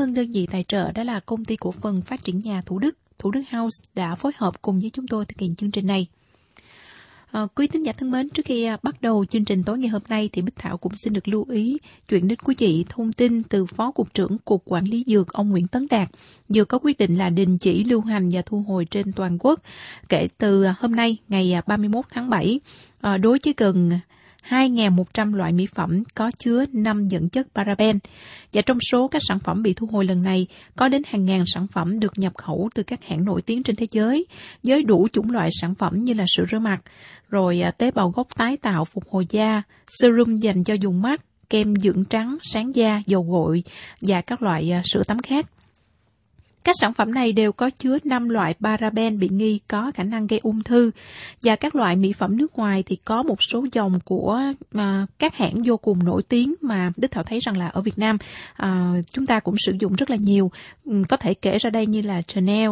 ơn đơn vị tài trợ đó là công ty cổ phần phát triển nhà Thủ Đức, Thủ Đức House đã phối hợp cùng với chúng tôi thực hiện chương trình này. À, quý tín giả thân mến, trước khi à, bắt đầu chương trình tối ngày hôm nay thì Bích Thảo cũng xin được lưu ý chuyển đến quý vị thông tin từ Phó Cục trưởng Cục Quản lý Dược ông Nguyễn Tấn Đạt vừa có quyết định là đình chỉ lưu hành và thu hồi trên toàn quốc kể từ à, hôm nay ngày à, 31 tháng 7 à, ờ, đối với gần 2.100 loại mỹ phẩm có chứa 5 dẫn chất paraben. Và trong số các sản phẩm bị thu hồi lần này, có đến hàng ngàn sản phẩm được nhập khẩu từ các hãng nổi tiếng trên thế giới, với đủ chủng loại sản phẩm như là sữa rửa mặt, rồi à, tế bào gốc tái tạo phục hồi da, serum dành cho dùng mắt, kem dưỡng trắng, sáng da, dầu gội và các loại à, sữa tắm khác. Các sản phẩm này đều có chứa 5 loại paraben bị nghi có khả năng gây ung thư và các loại mỹ phẩm nước ngoài thì có một số dòng của uh, các hãng vô cùng nổi tiếng mà Đức Thảo thấy rằng là ở Việt Nam uh, chúng ta cũng sử dụng rất là nhiều. Um, có thể kể ra đây như là Chanel,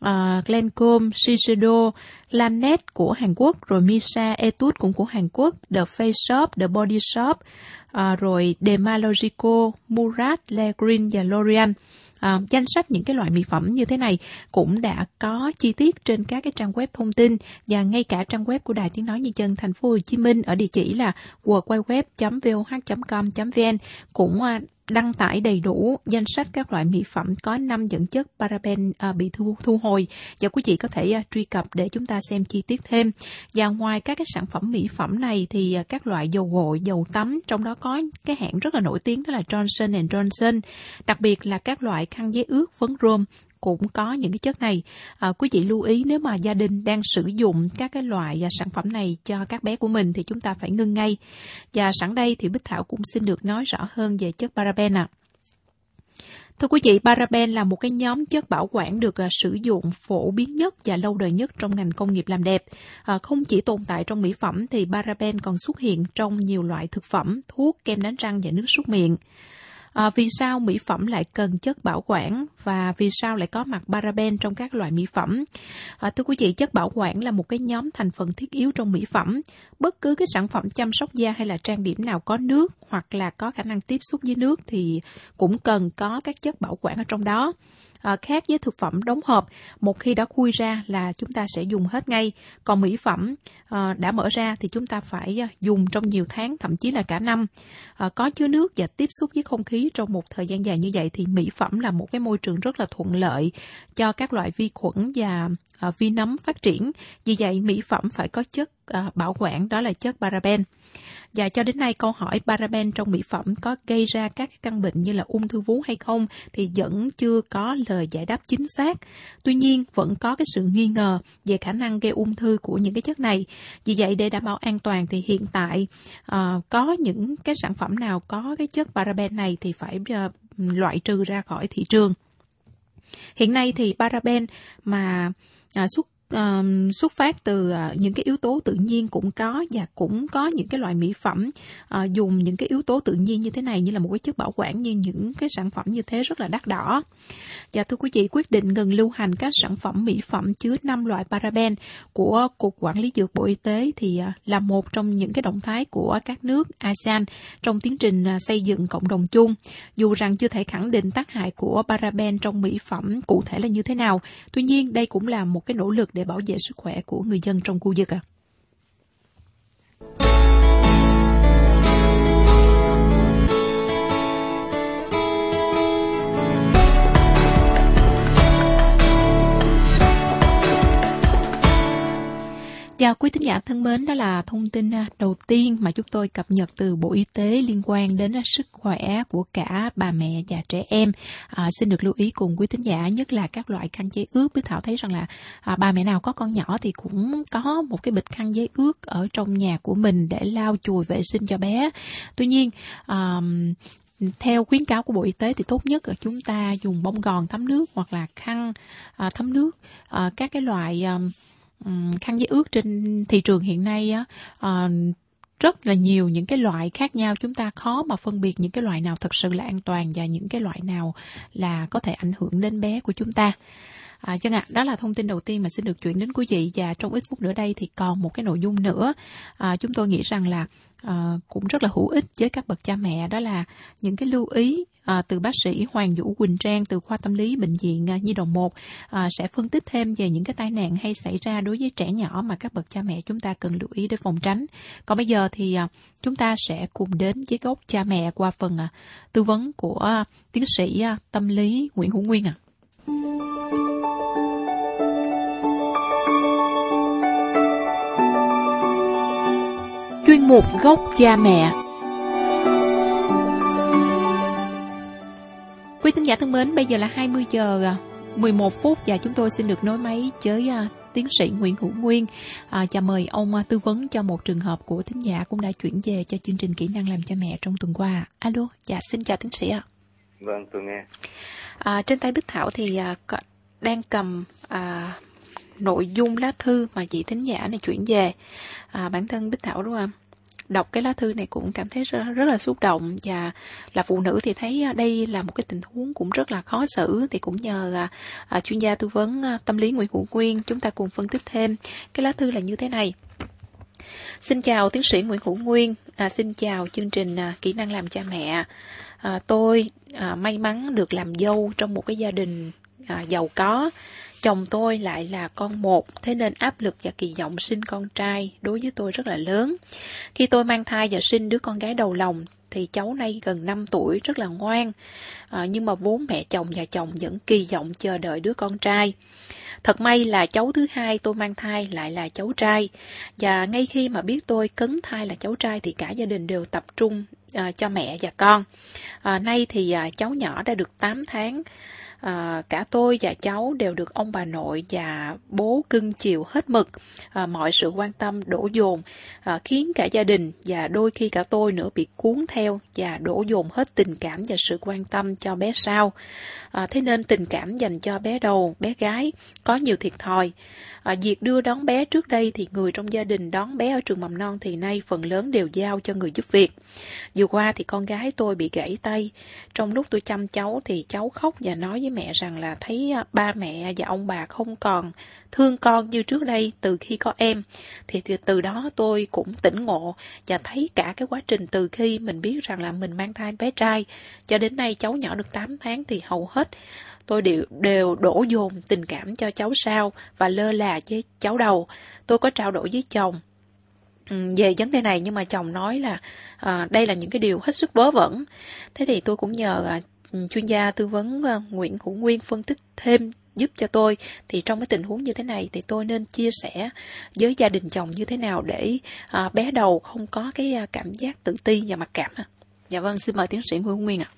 à, uh, Lancome, Shiseido, Lanet của Hàn Quốc, rồi Misa Etude cũng của Hàn Quốc, The Face Shop, The Body Shop, à, rồi Demalogico, Murat, Le Green và L'Oreal. À, danh sách những cái loại mỹ phẩm như thế này cũng đã có chi tiết trên các cái trang web thông tin và ngay cả trang web của Đài Tiếng nói nhân dân thành phố Hồ Chí Minh ở địa chỉ là www.voh.com.vn cũng à, đăng tải đầy đủ danh sách các loại mỹ phẩm có 5 dẫn chất paraben à, bị thu thu hồi. Và quý vị có thể à, truy cập để chúng ta xem chi tiết thêm. Và ngoài các cái sản phẩm mỹ phẩm này thì à, các loại dầu gội, dầu tắm trong đó có cái hãng rất là nổi tiếng đó là Johnson Johnson, đặc biệt là các loại khăn giấy ướt phấn rôm cũng có những cái chất này. À, quý vị lưu ý nếu mà gia đình đang sử dụng các cái loại à, sản phẩm này cho các bé của mình thì chúng ta phải ngưng ngay. Và sẵn đây thì Bích Thảo cũng xin được nói rõ hơn về chất paraben ạ. À. Thưa quý vị, paraben là một cái nhóm chất bảo quản được à, sử dụng phổ biến nhất và lâu đời nhất trong ngành công nghiệp làm đẹp. À, không chỉ tồn tại trong mỹ phẩm thì paraben còn xuất hiện trong nhiều loại thực phẩm, thuốc, kem đánh răng và nước súc miệng. À, vì sao mỹ phẩm lại cần chất bảo quản và vì sao lại có mặt paraben trong các loại mỹ phẩm? À, thưa quý vị, chất bảo quản là một cái nhóm thành phần thiết yếu trong mỹ phẩm. Bất cứ cái sản phẩm chăm sóc da hay là trang điểm nào có nước hoặc là có khả năng tiếp xúc với nước thì cũng cần có các chất bảo quản ở trong đó à, khác với thực phẩm đóng hộp một khi đã khui ra là chúng ta sẽ dùng hết ngay. Còn mỹ phẩm à, đã mở ra thì chúng ta phải à, dùng trong nhiều tháng thậm chí là cả năm. À, có chứa nước và tiếp xúc với không khí trong một thời gian dài như vậy thì mỹ phẩm là một cái môi trường rất là thuận lợi cho các loại vi khuẩn và à, vi nấm phát triển. Vì vậy mỹ phẩm phải có chất à, bảo quản đó là chất paraben và cho đến nay câu hỏi paraben trong mỹ phẩm có gây ra các căn bệnh như là ung thư vú hay không thì vẫn chưa có lời giải đáp chính xác. Tuy nhiên vẫn có cái sự nghi ngờ về khả năng gây ung thư của những cái chất này. Vì vậy để đảm bảo an toàn thì hiện tại uh, có những cái sản phẩm nào có cái chất paraben này thì phải uh, loại trừ ra khỏi thị trường. Hiện nay thì paraben mà uh, xuất um, xuất phát từ uh, những cái yếu tố tự nhiên cũng có và cũng có những cái loại mỹ phẩm uh, dùng những cái yếu tố tự nhiên như thế này như là một cái chất bảo quản như những cái sản phẩm như thế rất là đắt đỏ. Và thưa quý vị, quyết định ngừng lưu hành các sản phẩm mỹ phẩm chứa 5 loại paraben của Cục Quản lý Dược Bộ Y tế thì uh, là một trong những cái động thái của các nước ASEAN trong tiến trình uh, xây dựng cộng đồng chung. Dù rằng chưa thể khẳng định tác hại của paraben trong mỹ phẩm cụ thể là như thế nào, tuy nhiên đây cũng là một cái nỗ lực để bảo vệ sức khỏe của người dân trong khu vực à. Chào quý thính giả thân mến, đó là thông tin à, đầu tiên mà chúng tôi cập nhật từ Bộ Y tế liên quan đến à, sức khỏe của cả bà mẹ và trẻ em. À, xin được lưu ý cùng quý thính giả nhất là các loại khăn giấy ướt. Bí Thảo thấy rằng là à, bà mẹ nào có con nhỏ thì cũng có một cái bịch khăn giấy ướt ở trong nhà của mình để lau chùi vệ sinh cho bé. Tuy nhiên, à, theo khuyến cáo của Bộ Y tế thì tốt nhất là chúng ta dùng bông gòn thấm nước hoặc là khăn à, thấm nước à, các cái loại à, Ừ, khăn giấy ướt trên thị trường hiện nay á, ờ, rất là nhiều những cái loại khác nhau chúng ta khó mà phân biệt những cái loại nào thật sự là an toàn và những cái loại nào là có thể ảnh hưởng đến bé của chúng ta. À, chân ạ, à, đó là thông tin đầu tiên mà xin được chuyển đến quý vị và trong ít phút nữa đây thì còn một cái nội dung nữa. À, chúng tôi nghĩ rằng là à, cũng rất là hữu ích với các bậc cha mẹ đó là những cái lưu ý à, từ bác sĩ Hoàng Vũ Quỳnh Trang từ khoa tâm lý bệnh viện à, Nhi đồng 1 à, sẽ phân tích thêm về những cái tai nạn hay xảy ra đối với trẻ nhỏ mà các bậc cha mẹ chúng ta cần lưu ý để phòng tránh. Còn bây giờ thì à, chúng ta sẽ cùng đến với gốc cha mẹ qua phần à, tư vấn của à, tiến sĩ à, tâm lý Nguyễn Hữu Nguyên ạ. À. chuyên mục gốc cha mẹ. Quý thính giả thân mến, bây giờ là 20 giờ 11 à, phút và chúng tôi xin được nối máy với uh, tiến sĩ Nguyễn Hữu Nguyên. À, chào mời ông uh, tư vấn cho một trường hợp của thính giả cũng đã chuyển về cho chương trình kỹ năng làm cha mẹ trong tuần qua. Alo, dạ xin chào tiến sĩ ạ. Vâng, tôi nghe. À, trên tay Bích Thảo thì uh, đang cầm uh, nội dung lá thư mà chị thính giả này chuyển về à, bản thân Bích Thảo đúng không? Đọc cái lá thư này cũng cảm thấy rất, rất là xúc động và là phụ nữ thì thấy à, đây là một cái tình huống cũng rất là khó xử thì cũng nhờ à, à, chuyên gia tư vấn à, tâm lý Nguyễn Hữu Nguyên chúng ta cùng phân tích thêm cái lá thư là như thế này. Xin chào tiến sĩ Nguyễn Hữu Nguyên, à, xin chào chương trình à, kỹ năng làm cha mẹ. À, tôi à, may mắn được làm dâu trong một cái gia đình à, giàu có Chồng tôi lại là con một, thế nên áp lực và kỳ vọng sinh con trai đối với tôi rất là lớn. Khi tôi mang thai và sinh đứa con gái đầu lòng, thì cháu nay gần 5 tuổi rất là ngoan, à, nhưng mà vốn mẹ chồng và chồng vẫn kỳ vọng chờ đợi đứa con trai. Thật may là cháu thứ hai tôi mang thai lại là cháu trai, và ngay khi mà biết tôi cấn thai là cháu trai thì cả gia đình đều tập trung à, cho mẹ và con. À, nay thì à, cháu nhỏ đã được 8 tháng, à, cả tôi và cháu đều được ông bà nội và bố cưng chiều hết mực. À, mọi sự quan tâm đổ dồn à, khiến cả gia đình và đôi khi cả tôi nữa bị cuốn theo và đổ dồn hết tình cảm và sự quan tâm cho bé sau. À, thế nên tình cảm dành cho bé đầu bé gái có nhiều thiệt thòi. À, việc đưa đón bé trước đây thì người trong gia đình đón bé ở trường mầm non thì nay phần lớn đều giao cho người giúp việc. Vừa qua thì con gái tôi bị gãy tay. Trong lúc tôi chăm cháu thì cháu khóc và nói với mẹ rằng là thấy à, ba mẹ và ông bà không còn thương con như trước đây từ khi có em thì từ đó tôi cũng tỉnh ngộ và thấy cả cái quá trình từ khi mình biết rằng là mình mang thai bé trai cho đến nay cháu nhỏ được 8 tháng thì hầu hết tôi đều, đều đổ dồn tình cảm cho cháu sau và lơ là với cháu đầu. Tôi có trao đổi với chồng về vấn đề này nhưng mà chồng nói là à, đây là những cái điều hết sức vớ vẩn. Thế thì tôi cũng nhờ à, chuyên gia tư vấn à, Nguyễn Hữu Nguyên phân tích thêm giúp cho tôi thì trong cái tình huống như thế này thì tôi nên chia sẻ với gia đình chồng như thế nào để à, bé đầu không có cái à, cảm giác tự ti và mặc cảm à. Dạ vâng, xin mời tiến sĩ Nguyễn Nguyên ạ. À.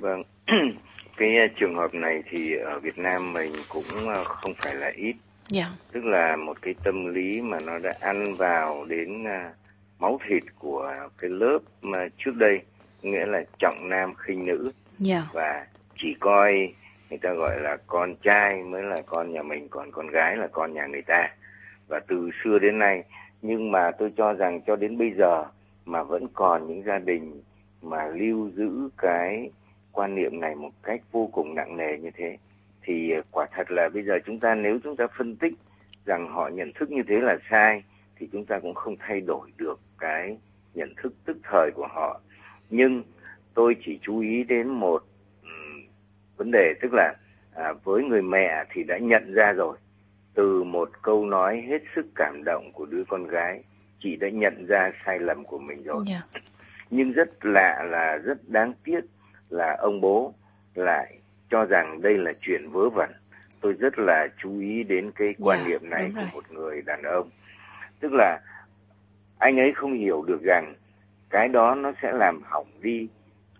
Vâng, cái ờ, trường hợp này thì ở Việt Nam mình cũng ờ, không phải là ít. Dạ. Tức là một cái tâm lý mà nó đã ăn vào đến ờ, máu thịt của cái lớp mà trước đây nghĩa là trọng nam khinh nữ yeah. Và chỉ coi người ta gọi là con trai mới là con nhà mình, còn con gái là con nhà người ta và từ xưa đến nay, nhưng mà tôi cho rằng cho đến bây giờ mà vẫn còn những gia đình mà lưu giữ cái quan niệm này một cách vô cùng nặng nề như thế, thì ờ, quả thật là bây giờ chúng ta nếu chúng ta phân tích rằng họ nhận thức như thế là sai, thì chúng ta cũng không thay đổi được cái nhận thức tức thời của họ nhưng tôi chỉ chú ý đến một um, vấn đề tức là à, với người mẹ thì đã nhận ra rồi từ một câu nói hết sức cảm động của đứa con gái chị đã nhận ra sai lầm của mình rồi yeah. Dạ. nhưng rất lạ là rất đáng tiếc là ông bố lại cho rằng đây là chuyện vớ vẩn tôi rất là chú ý đến cái quan yeah, dạ, niệm này của rồi. một người đàn ông tức là anh ấy không hiểu được rằng cái đó nó sẽ làm hỏng đi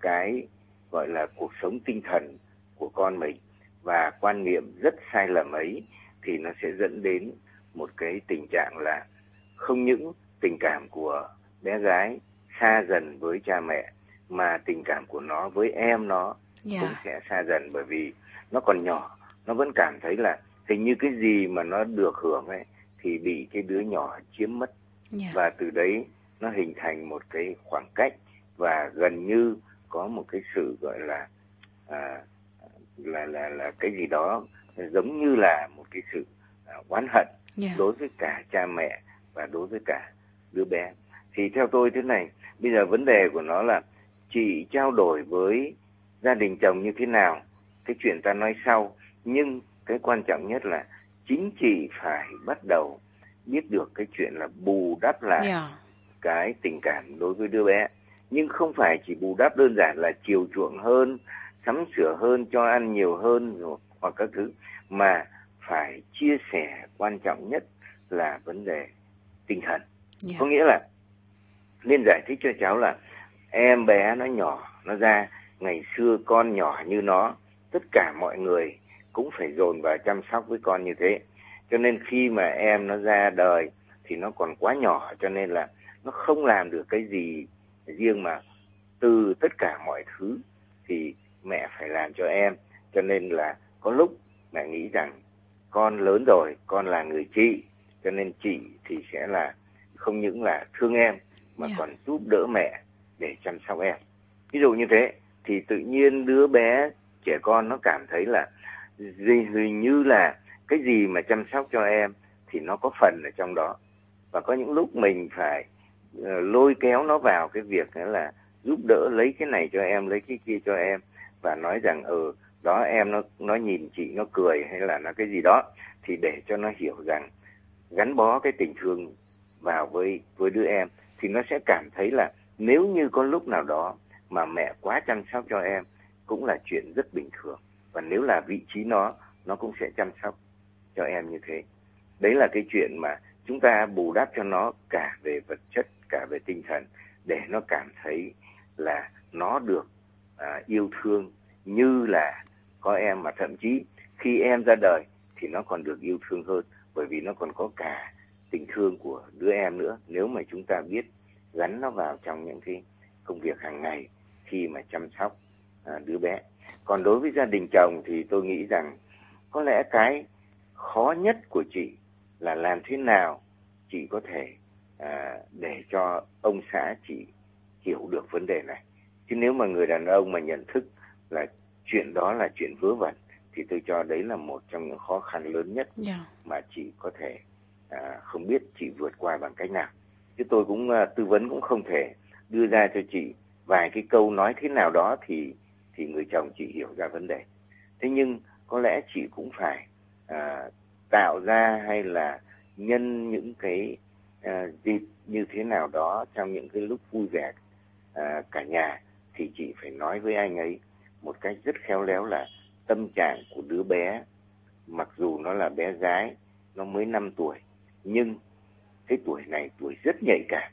cái gọi là cuộc sống tinh thần của con mình và quan niệm rất sai lầm ấy thì nó sẽ dẫn đến một cái tình trạng là không những tình cảm của bé gái xa dần với cha mẹ mà tình cảm của nó với em nó yeah. Dạ. cũng sẽ xa dần bởi vì nó còn nhỏ nó vẫn cảm thấy là hình như cái gì mà nó được hưởng ấy thì bị cái đứa nhỏ chiếm mất yeah. Dạ. và từ đấy nó hình thành một cái khoảng cách và gần như có một cái sự gọi là à, là là là cái gì đó giống như là một cái sự à, oán hận yeah. Đối với cả cha mẹ và đối với cả đứa bé thì theo tôi thế này bây giờ vấn đề của nó là chị trao đổi với gia đình chồng như thế nào cái chuyện ta nói sau nhưng cái quan trọng nhất là chính chị phải bắt đầu biết được cái chuyện là bù đắp lại yeah. Cái tình cảm đối với đứa bé nhưng không phải chỉ bù đắp đơn giản là chiều chuộng hơn sắm sửa hơn cho ăn nhiều hơn hoặc các thứ mà phải chia sẻ quan trọng nhất là vấn đề tinh thần yeah. Dạ. có nghĩa là nên giải thích cho cháu là em bé nó nhỏ nó ra ngày xưa con nhỏ như nó tất cả mọi người cũng phải dồn vào chăm sóc với con như thế cho nên khi mà em nó ra đời thì nó còn quá nhỏ cho nên là nó không làm được cái gì riêng mà từ tất cả mọi thứ thì mẹ phải làm cho em cho nên là có lúc mẹ nghĩ rằng con lớn rồi con là người chị cho nên chị thì sẽ là không những là thương em mà yeah. Dạ. còn giúp đỡ mẹ để chăm sóc em ví dụ như thế thì tự nhiên đứa bé trẻ con nó cảm thấy là hình như là cái gì mà chăm sóc cho em thì nó có phần ở trong đó và có những lúc mình phải Ờ, lôi kéo nó vào cái việc là giúp đỡ lấy cái này cho em, lấy cái kia cho em, và nói rằng ừ đó em nó nó nhìn chị, nó cười hay là nó cái gì đó, thì để cho nó hiểu rằng gắn bó cái tình thương vào với với đứa em, thì nó sẽ cảm thấy là nếu như có lúc nào đó mà mẹ quá chăm sóc cho em, cũng là chuyện rất bình thường. Và nếu là vị trí nó nó cũng sẽ chăm sóc cho em như thế. Đấy là cái chuyện mà chúng ta bù đắp cho nó cả về vật chất cả về tinh thần để nó cảm thấy là nó được à, yêu thương như là có em. Mà thậm chí khi em ra đời thì nó còn được yêu thương hơn bởi vì nó còn có cả tình thương của đứa em nữa. Nếu mà chúng ta biết gắn nó vào trong những cái công việc hàng ngày khi mà chăm sóc à, đứa bé. Còn đối với gia đình chồng thì tôi nghĩ rằng có lẽ cái khó nhất của chị là làm thế nào chị có thể à, để cho ông xã chị hiểu được vấn đề này chứ nếu mà người đàn ông mà nhận thức là chuyện đó là chuyện vớ vẩn thì tôi cho đấy là một trong những khó khăn lớn nhất yeah. Dạ. mà chị có thể à, không biết chị vượt qua bằng cách nào chứ tôi cũng à, tư vấn cũng không thể đưa ra cho chị vài cái câu nói thế nào đó thì thì người chồng chị hiểu ra vấn đề thế nhưng có lẽ chị cũng phải à, tạo ra hay là nhân những cái à, dịp như thế nào đó trong những cái lúc vui vẻ à, cả nhà thì chị phải nói với anh ấy một cách rất khéo léo là tâm trạng của đứa bé mặc dù nó là bé gái nó mới 5 tuổi nhưng cái tuổi này tuổi rất nhạy cảm.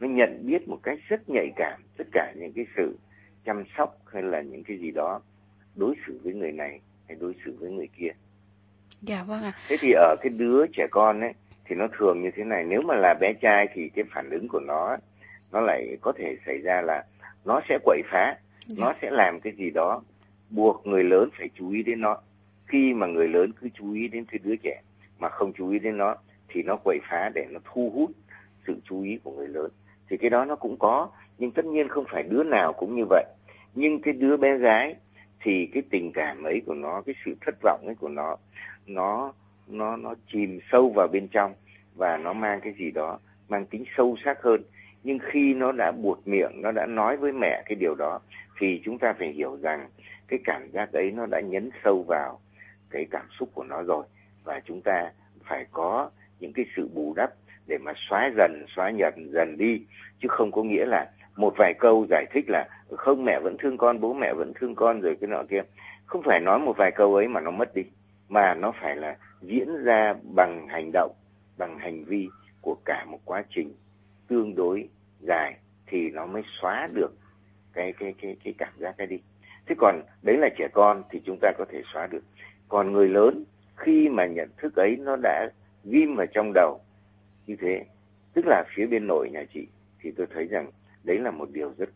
Nó nhận biết một cách rất nhạy cảm tất cả những cái sự chăm sóc hay là những cái gì đó đối xử với người này hay đối xử với người kia. Dạ vâng ạ. Thế thì ở cái đứa trẻ con ấy thì nó thường như thế này. Nếu mà là bé trai thì cái phản ứng của nó nó lại có thể xảy ra là nó sẽ quậy phá dạ. nó sẽ làm cái gì đó buộc người lớn phải chú ý đến nó. Khi mà người lớn cứ chú ý đến cái đứa trẻ mà không chú ý đến nó thì nó quậy phá để nó thu hút sự chú ý của người lớn. Thì cái đó nó cũng có nhưng tất nhiên không phải đứa nào cũng như vậy. Nhưng cái đứa bé gái thì cái tình cảm ấy của nó cái sự thất vọng ấy của nó nó nó nó chìm sâu vào bên trong và nó mang cái gì đó mang tính sâu sắc hơn. Nhưng khi nó đã buột miệng, nó đã nói với mẹ cái điều đó, thì chúng ta phải hiểu rằng cái cảm giác ấy nó đã nhấn sâu vào cái cảm xúc của nó rồi. Và chúng ta phải có những cái sự bù đắp để mà xóa dần, xóa nhận dần đi. Chứ không có nghĩa là một vài câu giải thích là, không, mẹ vẫn thương con, bố mẹ vẫn thương con rồi cái nọ kia. Không phải nói một vài câu ấy mà nó mất đi, mà nó phải là diễn ra bằng hành động, bằng hành vi của cả một quá trình tương đối dài thì nó mới xóa được cái cái cái cái cảm giác cái đi. Thế còn đấy là trẻ con thì chúng ta có thể xóa được. Còn người lớn, khi mà nhận thức ấy nó đã ghim vào trong đầu như thế, tức là phía bên nội nhà chị, thì tôi thấy rằng đấy là một điều rất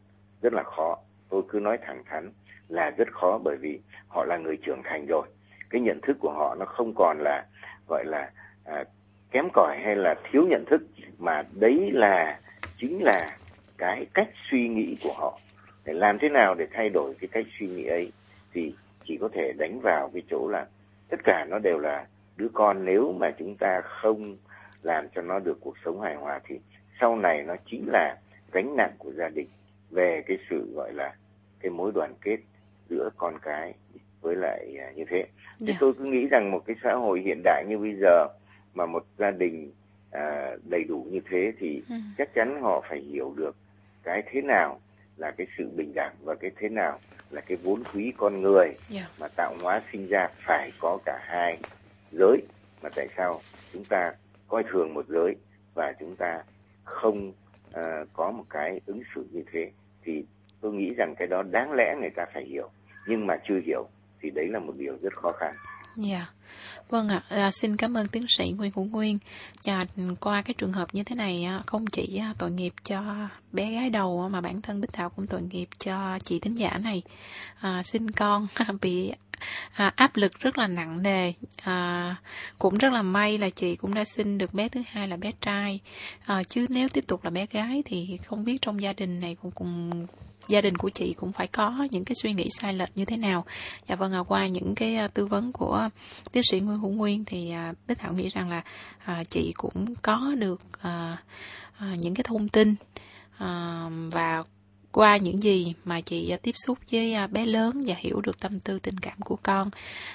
rất là khó. Tôi cứ nói thẳng thắn là rất khó bởi vì họ là người trưởng thành rồi cái nhận thức của họ nó không còn là gọi là à, kém cỏi hay là thiếu nhận thức mà đấy là chính là cái cách suy nghĩ của họ. Để làm thế nào để thay đổi cái cách suy nghĩ ấy thì chỉ có thể đánh vào cái chỗ là tất cả nó đều là đứa con nếu mà chúng ta không làm cho nó được cuộc sống hài hòa thì sau này nó chính là gánh nặng của gia đình về cái sự gọi là cái mối đoàn kết giữa con cái với lại à, như thế yeah. thì dạ. tôi cứ nghĩ rằng một cái xã hội hiện đại như bây giờ mà một gia đình à, đầy đủ như thế thì ừ. chắc chắn họ phải hiểu được cái thế nào là cái sự bình đẳng và cái thế nào là cái vốn quý con người yeah. Dạ. mà tạo hóa sinh ra phải có cả hai giới mà tại sao chúng ta coi thường một giới và chúng ta không uh, có một cái ứng xử như thế thì tôi nghĩ rằng cái đó đáng lẽ người ta phải hiểu nhưng mà chưa hiểu thì đấy là một điều rất khó khăn. Dạ, yeah. vâng ạ. À, xin cảm ơn tiến sĩ Nguyễn Hữu Nguyên. À, qua cái trường hợp như thế này, không chỉ tội nghiệp cho bé gái đầu mà bản thân Bích Thảo cũng tội nghiệp cho chị thính giả này. À, sinh con bị à, áp lực rất là nặng nề à, cũng rất là may là chị cũng đã sinh được bé thứ hai là bé trai à, chứ nếu tiếp tục là bé gái thì không biết trong gia đình này cũng cùng gia đình của chị cũng phải có những cái suy nghĩ sai lệch như thế nào. Dạ vâng à, qua những cái à, tư vấn của tiến sĩ Nguyễn Hữu Nguyên thì à, Bích Thảo nghĩ rằng là à, chị cũng có được à, à, những cái thông tin à, và qua những gì mà chị à, tiếp xúc với à, bé lớn và hiểu được tâm tư tình cảm của con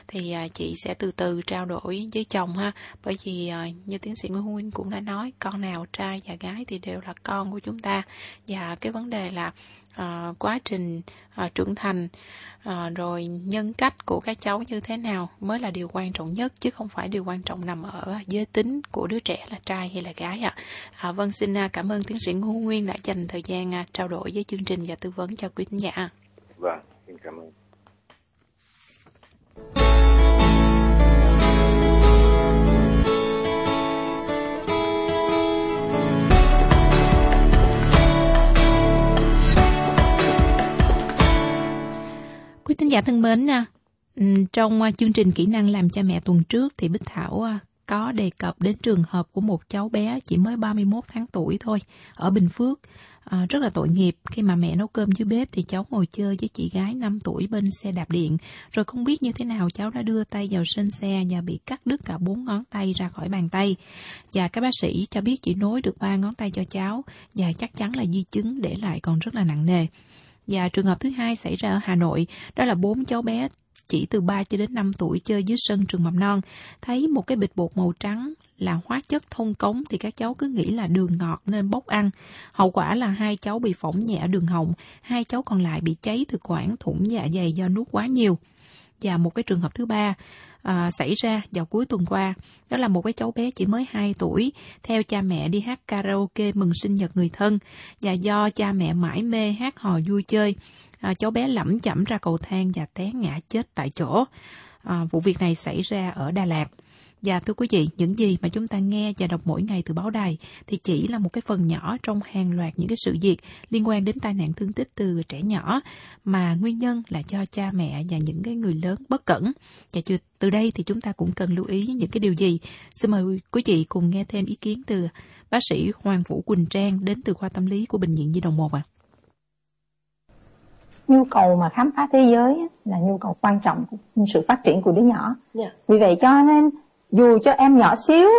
thì chị sẽ từ từ trao đổi với chồng ha. Bởi vì như tiến sĩ Nguyễn Nguyên cũng đã nói con nào trai và gái thì đều là con của chúng ta. Và cái vấn đề là uh, quá trình uh, trưởng thành uh, rồi nhân cách của các cháu như thế nào mới là điều quan trọng nhất chứ không phải điều quan trọng nằm ở giới tính của đứa trẻ là trai hay là gái ạ. À. À, vâng xin cảm ơn tiến sĩ Ngô Nguyên đã dành thời gian uh, trao đổi với chương trình và tư vấn cho quý khán giả. Vâng, xin cảm ơn. Thính giả thân mến, ừ, trong à, chương trình kỹ năng làm cha mẹ tuần trước thì Bích Thảo à, có đề cập đến trường hợp của một cháu bé chỉ mới 31 tháng tuổi thôi ở Bình Phước. À, rất là tội nghiệp khi mà mẹ nấu cơm dưới bếp thì cháu ngồi chơi với chị gái 5 tuổi bên xe đạp điện rồi không biết như thế nào cháu đã đưa tay vào sên xe và bị cắt đứt cả bốn ngón tay ra khỏi bàn tay và các bác sĩ cho biết chỉ nối được ba ngón tay cho cháu và chắc chắn là di chứng để lại còn rất là nặng nề. Và trường hợp thứ hai xảy ra ở Hà Nội, đó là bốn cháu bé chỉ từ 3 cho đến 5 tuổi chơi dưới sân trường mầm non, thấy một cái bịch bột màu trắng là hóa chất thông cống thì các cháu cứ nghĩ là đường ngọt nên bốc ăn. Hậu quả là hai cháu bị phỏng nhẹ đường họng, hai cháu còn lại bị cháy thực quản thủng dạ dày do nuốt quá nhiều. Và một cái trường hợp thứ ba à, xảy ra vào cuối tuần qua. Đó là một cái cháu bé chỉ mới 2 tuổi, theo cha mẹ đi hát karaoke mừng sinh nhật người thân. Và do cha mẹ mãi mê hát hò vui chơi, à, cháu bé lẩm chẩm ra cầu thang và té ngã chết tại chỗ. À, vụ việc này xảy ra ở Đà Lạt. Và thưa quý vị, những gì mà chúng ta nghe và đọc mỗi ngày từ báo đài thì chỉ là một cái phần nhỏ trong hàng loạt những cái sự việc liên quan đến tai nạn thương tích từ trẻ nhỏ mà nguyên nhân là do cha mẹ và những cái người lớn bất cẩn. Và từ đây thì chúng ta cũng cần lưu ý những cái điều gì. Xin mời quý vị cùng nghe thêm ý kiến từ bác sĩ Hoàng Vũ Quỳnh Trang đến từ khoa tâm lý của Bệnh viện Di Đồng 1 ạ. À nhu cầu mà khám phá thế giới là nhu cầu quan trọng của sự phát triển của đứa nhỏ. Yeah. Dạ. Vì vậy cho nên dù cho em nhỏ xíu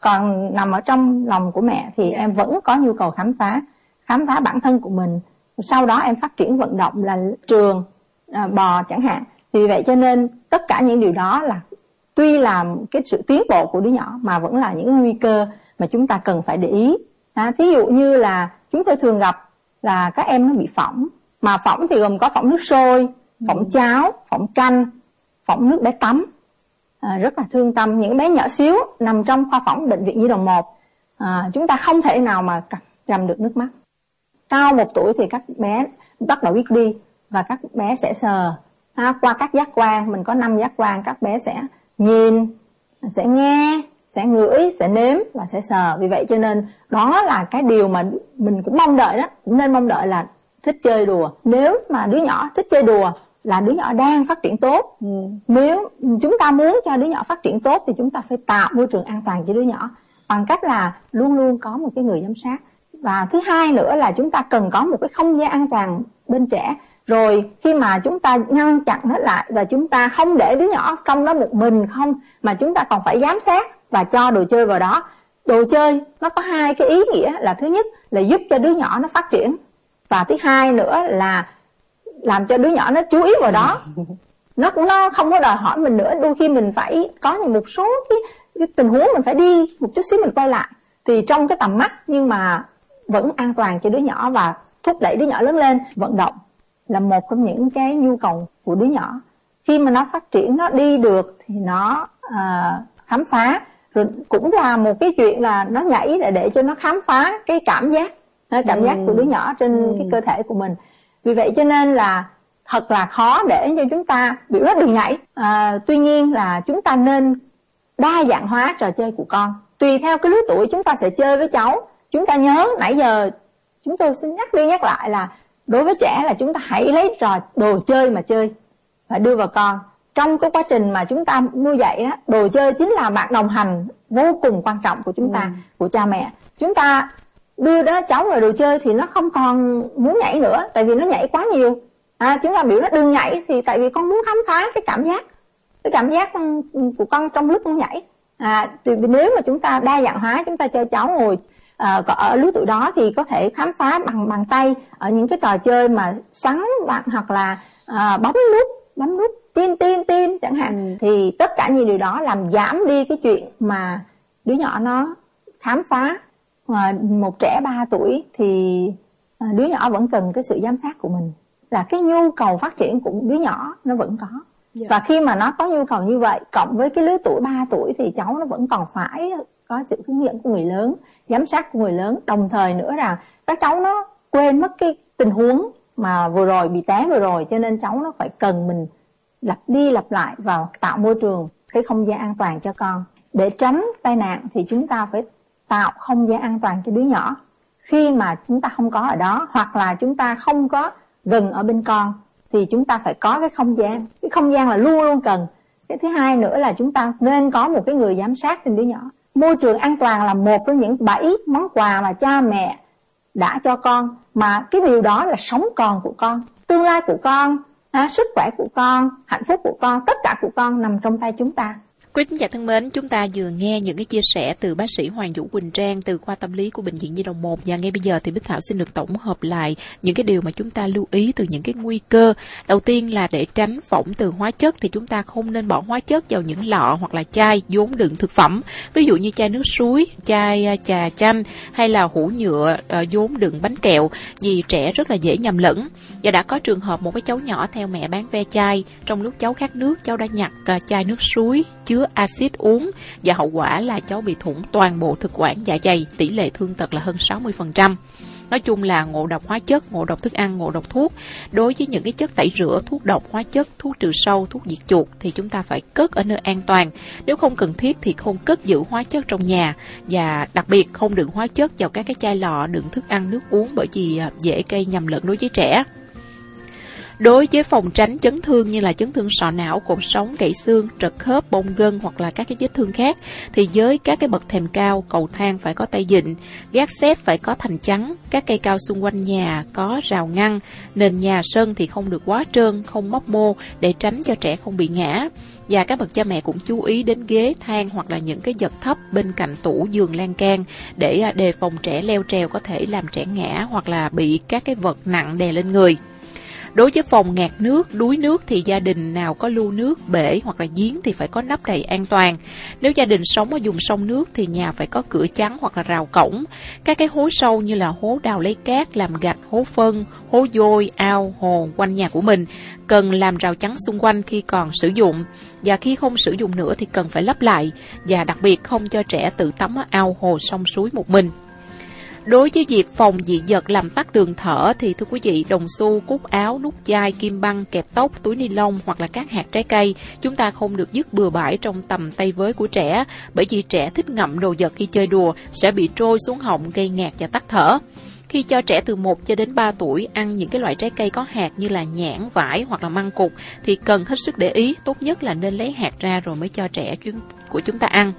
còn nằm ở trong lòng của mẹ thì. Dạ. em vẫn có nhu cầu khám phá khám phá bản thân của mình sau đó em phát triển vận động là trường à, bò chẳng hạn vì vậy cho nên tất cả những điều đó là tuy là cái sự tiến bộ của đứa nhỏ mà vẫn là những nguy cơ mà chúng ta cần phải để ý à, thí dụ như là chúng tôi thường gặp là các em nó bị phỏng mà phỏng thì gồm có phỏng nước sôi phỏng ừ. cháo phỏng canh phỏng nước để tắm à, rất là thương tâm. Những bé nhỏ xíu nằm trong khoa phỏng bệnh viện nhi đồng 1 à, chúng ta không thể nào mà cầm được nước mắt. Sau một tuổi thì các bé bắt đầu biết đi và các bé sẽ sờ. À, qua các giác quan mình có năm giác quan các bé sẽ nhìn sẽ nghe sẽ ngửi sẽ nếm và sẽ sờ. Vì vậy cho nên đó là cái điều mà mình cũng mong đợi đó. Cũng nên mong đợi là thích chơi đùa. Nếu mà đứa nhỏ thích chơi đùa là đứa nhỏ đang phát triển tốt. Ừ. nếu chúng ta muốn cho đứa nhỏ phát triển tốt thì chúng ta phải tạo môi trường an toàn cho đứa nhỏ. Bằng cách là luôn luôn có một cái người giám sát. Và thứ hai nữa là chúng ta cần có một cái không gian an toàn bên trẻ. Rồi khi mà chúng ta ngăn chặn nó lại và chúng ta không để đứa nhỏ trong đó một mình không mà chúng ta còn phải giám sát và cho đồ chơi vào đó. Đồ chơi nó có hai cái ý nghĩa là thứ nhất là giúp cho đứa nhỏ nó phát triển. Và thứ hai nữa là làm cho đứa nhỏ nó chú ý vào đó. Nó cũng nó không có đòi hỏi mình nữa. Đôi khi mình phải có một số cái, cái tình huống mình phải đi một chút xíu mình quay lại. Thì trong cái tầm mắt nhưng mà vẫn an toàn cho đứa nhỏ và thúc đẩy đứa nhỏ lớn lên vận động là một trong những cái nhu cầu của đứa nhỏ. Khi mà nó phát triển nó đi được thì nó à, khám phá. Rồi cũng là một cái chuyện là nó nhảy để để cho nó khám phá cái cảm giác cảm giác của đứa nhỏ trên ừ. cái cơ thể của mình vì vậy cho nên là thật là khó để cho chúng ta biểu nó đừng nhảy à, tuy nhiên là chúng ta nên đa dạng hóa trò chơi của con. Tùy theo cái lứa tuổi chúng ta sẽ chơi với cháu chúng ta nhớ nãy giờ chúng tôi xin nhắc đi nhắc lại là đối với trẻ là chúng ta hãy lấy trò đồ chơi mà chơi và đưa vào con. Trong cái quá trình mà chúng ta nuôi dạy đó đồ chơi chính là bạn đồng hành vô cùng quan trọng của chúng ta ừ. của cha mẹ. Chúng ta đưa đó cháu vào đồ chơi thì nó không còn muốn nhảy nữa tại vì nó nhảy quá nhiều. À, chúng ta biểu nó đừng nhảy thì tại vì con muốn khám phá cái cảm giác cái cảm giác của con trong lúc con nhảy. À, thì nếu mà chúng ta đa dạng hóa chúng ta cho cháu ngồi à, ở lứa tuổi đó thì có thể khám phá bằng bằng tay ở những cái trò chơi mà xoắn bạn hoặc là à, bấm nút bấm nút tin tin tin chẳng hạn. Ừ. thì tất cả những điều đó làm giảm đi cái chuyện mà đứa nhỏ nó khám phá mà một trẻ 3 tuổi thì à, đứa nhỏ vẫn cần cái sự giám sát của mình là cái nhu cầu phát triển của đứa nhỏ nó vẫn có yeah. Dạ. và khi mà nó có nhu cầu như vậy cộng với cái lứa tuổi 3 tuổi thì cháu nó vẫn còn phải có sự hướng dẫn của người lớn giám sát của người lớn đồng thời nữa là các cháu nó quên mất cái tình huống mà vừa rồi bị té vừa rồi cho nên cháu nó phải cần mình lặp đi lặp lại vào tạo môi trường cái không gian an toàn cho con để tránh tai nạn thì chúng ta phải tạo không gian an toàn cho đứa nhỏ. Khi mà chúng ta không có ở đó hoặc là chúng ta không có gần ở bên con thì chúng ta phải có cái không gian. Cái không gian là luôn luôn cần. Cái thứ hai nữa là chúng ta nên có một cái người giám sát trên đứa nhỏ. Môi trường an toàn là một trong những bảy món quà mà cha mẹ đã cho con mà cái điều đó là sống còn của con. Tương lai của con à, sức khỏe của con hạnh phúc của con tất cả của con nằm trong tay chúng ta. Quý khán giả thân mến, chúng ta vừa nghe những cái chia sẻ từ bác sĩ Hoàng Vũ Quỳnh Trang từ khoa tâm lý của bệnh viện Nhi đồng 1 và ngay bây giờ thì Bích Thảo xin được tổng hợp lại những cái điều mà chúng ta lưu ý từ những cái nguy cơ. Đầu tiên là để tránh phỏng từ hóa chất thì chúng ta không nên bỏ hóa chất vào những lọ hoặc là chai vốn đựng thực phẩm. Ví dụ như chai nước suối, chai à, trà chanh hay là hũ nhựa à, vốn đựng bánh kẹo vì trẻ rất là dễ nhầm lẫn. Và đã có trường hợp một cái cháu nhỏ theo mẹ bán ve chai, trong lúc cháu khát nước cháu đã nhặt à, chai nước suối chứa axit uống và hậu quả là cháu bị thủng toàn bộ thực quản dạ dày, tỷ lệ thương tật là hơn 60%. Nói chung là ngộ độc hóa chất, ngộ độc thức ăn, ngộ độc thuốc. Đối với những cái chất tẩy rửa, thuốc độc hóa chất, thuốc trừ sâu, thuốc diệt chuột thì chúng ta phải cất ở nơi an toàn. Nếu không cần thiết thì không cất giữ hóa chất trong nhà và đặc biệt không đựng hóa chất vào các cái chai lọ đựng thức ăn, nước uống bởi vì à, dễ gây nhầm lẫn đối với trẻ. Đối với phòng tránh chấn thương như là chấn thương sọ não, cột sống, gãy xương, trật khớp, bong gân hoặc là các cái vết thương khác thì với các cái bậc thềm cao, cầu thang phải có tay vịn, gác xếp phải có thành chắn, các cây cao xung quanh nhà có rào ngăn, nền nhà sân thì không được quá trơn, không móc mô để tránh cho trẻ không bị ngã. Và các bậc cha mẹ cũng chú ý đến ghế, thang hoặc là những cái vật thấp bên cạnh tủ giường lan can để à, đề phòng trẻ leo trèo có thể làm trẻ ngã hoặc là bị các cái vật nặng đè lên người. Đối với phòng ngạt nước, đuối nước thì gia đình nào có lưu nước, bể hoặc là giếng thì phải có nắp đầy an toàn. Nếu gia đình sống ở vùng sông nước thì nhà phải có cửa chắn hoặc là rào cổng. Các cái hố sâu như là hố đào lấy cát, làm gạch, hố phân, hố vôi, ao, hồ quanh nhà của mình cần làm rào chắn xung quanh khi còn sử dụng và khi không sử dụng nữa thì cần phải lắp lại và đặc biệt không cho trẻ tự tắm ở ao hồ sông suối một mình. Đối với việc phòng dị vật làm tắc đường thở thì thưa quý vị, đồng xu, cúc áo, nút chai, kim băng, kẹp tóc, túi ni lông hoặc là các hạt trái cây, chúng ta không được dứt bừa bãi trong tầm tay với của trẻ, bởi vì trẻ thích ngậm đồ vật khi chơi đùa sẽ bị trôi xuống họng gây ngạt và tắc thở. Khi cho trẻ từ 1 cho đến 3 tuổi ăn những cái loại trái cây có hạt như là nhãn, vải hoặc là măng cục thì cần hết sức để ý, tốt nhất là nên lấy hạt ra rồi mới cho trẻ của chúng ta ăn.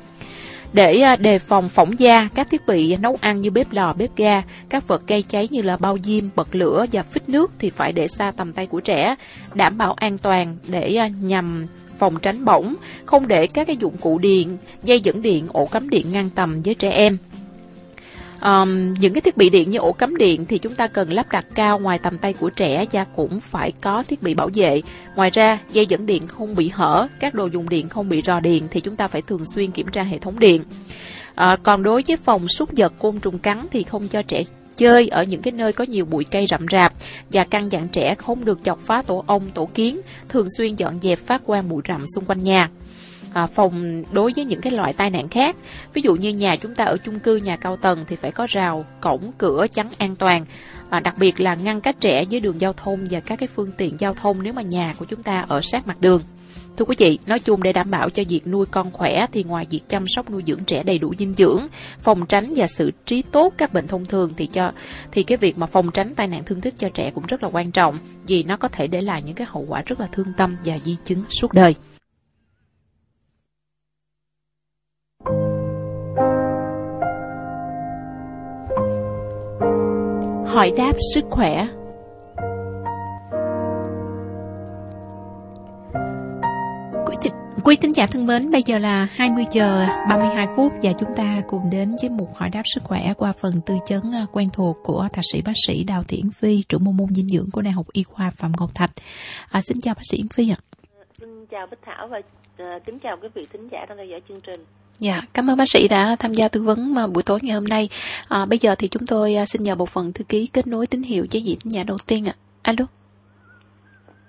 Để à, đề phòng phỏng da, các thiết bị nấu ăn như bếp lò, bếp ga, các vật gây cháy như là bao diêm, bật lửa và phích nước thì phải để xa tầm tay của trẻ, đảm bảo an toàn để à, nhằm phòng tránh bỏng, không để các cái dụng cụ điện, dây dẫn điện, ổ cắm điện ngang tầm với trẻ em. Um, những cái thiết bị điện như ổ cắm điện thì chúng ta cần lắp đặt cao ngoài tầm tay của trẻ và cũng phải có thiết bị bảo vệ. Ngoài ra, dây dẫn điện không bị hở, các đồ dùng điện không bị rò điện thì chúng ta phải thường xuyên kiểm tra hệ thống điện. À, còn đối với phòng súc vật côn trùng cắn thì không cho trẻ chơi ở những cái nơi có nhiều bụi cây rậm rạp và căn dặn trẻ không được chọc phá tổ ong, tổ kiến, thường xuyên dọn dẹp phát quang bụi rậm xung quanh nhà. À, phòng đối với những cái loại tai nạn khác. Ví dụ như nhà chúng ta ở chung cư nhà cao tầng thì phải có rào cổng cửa chắn an toàn. À, đặc biệt là ngăn cách trẻ với đường giao thông và các cái phương tiện giao thông nếu mà nhà của chúng ta ở sát mặt đường. Thưa quý vị, nói chung để đảm bảo cho việc nuôi con khỏe thì ngoài việc chăm sóc nuôi dưỡng trẻ đầy đủ dinh dưỡng, phòng tránh và xử trí tốt các bệnh thông thường thì cho thì cái việc mà phòng tránh tai nạn thương tích cho trẻ cũng rất là quan trọng vì nó có thể để lại những cái hậu quả rất là thương tâm và di chứng suốt đời. Hỏi đáp sức khỏe Quý tín giả thân mến, bây giờ là 20 giờ 32 phút và chúng ta cùng đến với một hỏi đáp sức khỏe qua phần tư vấn à, quen thuộc của thạc sĩ bác sĩ Đào Thị Yến Phi, trưởng môn môn dinh dưỡng của Đại học Y khoa Phạm Ngọc Thạch. À, xin chào bác sĩ Yến Phi ạ. Xin chào Bích Thảo và uh, kính chào quý vị thính giả đang theo dõi chương trình. Dạ, cảm ơn bác sĩ đã tham gia tư vấn à, buổi tối ngày hôm nay. À, bây giờ thì chúng tôi xin nhờ bộ phận thư ký kết nối tín hiệu với vị thính giả đầu tiên ạ. Alo.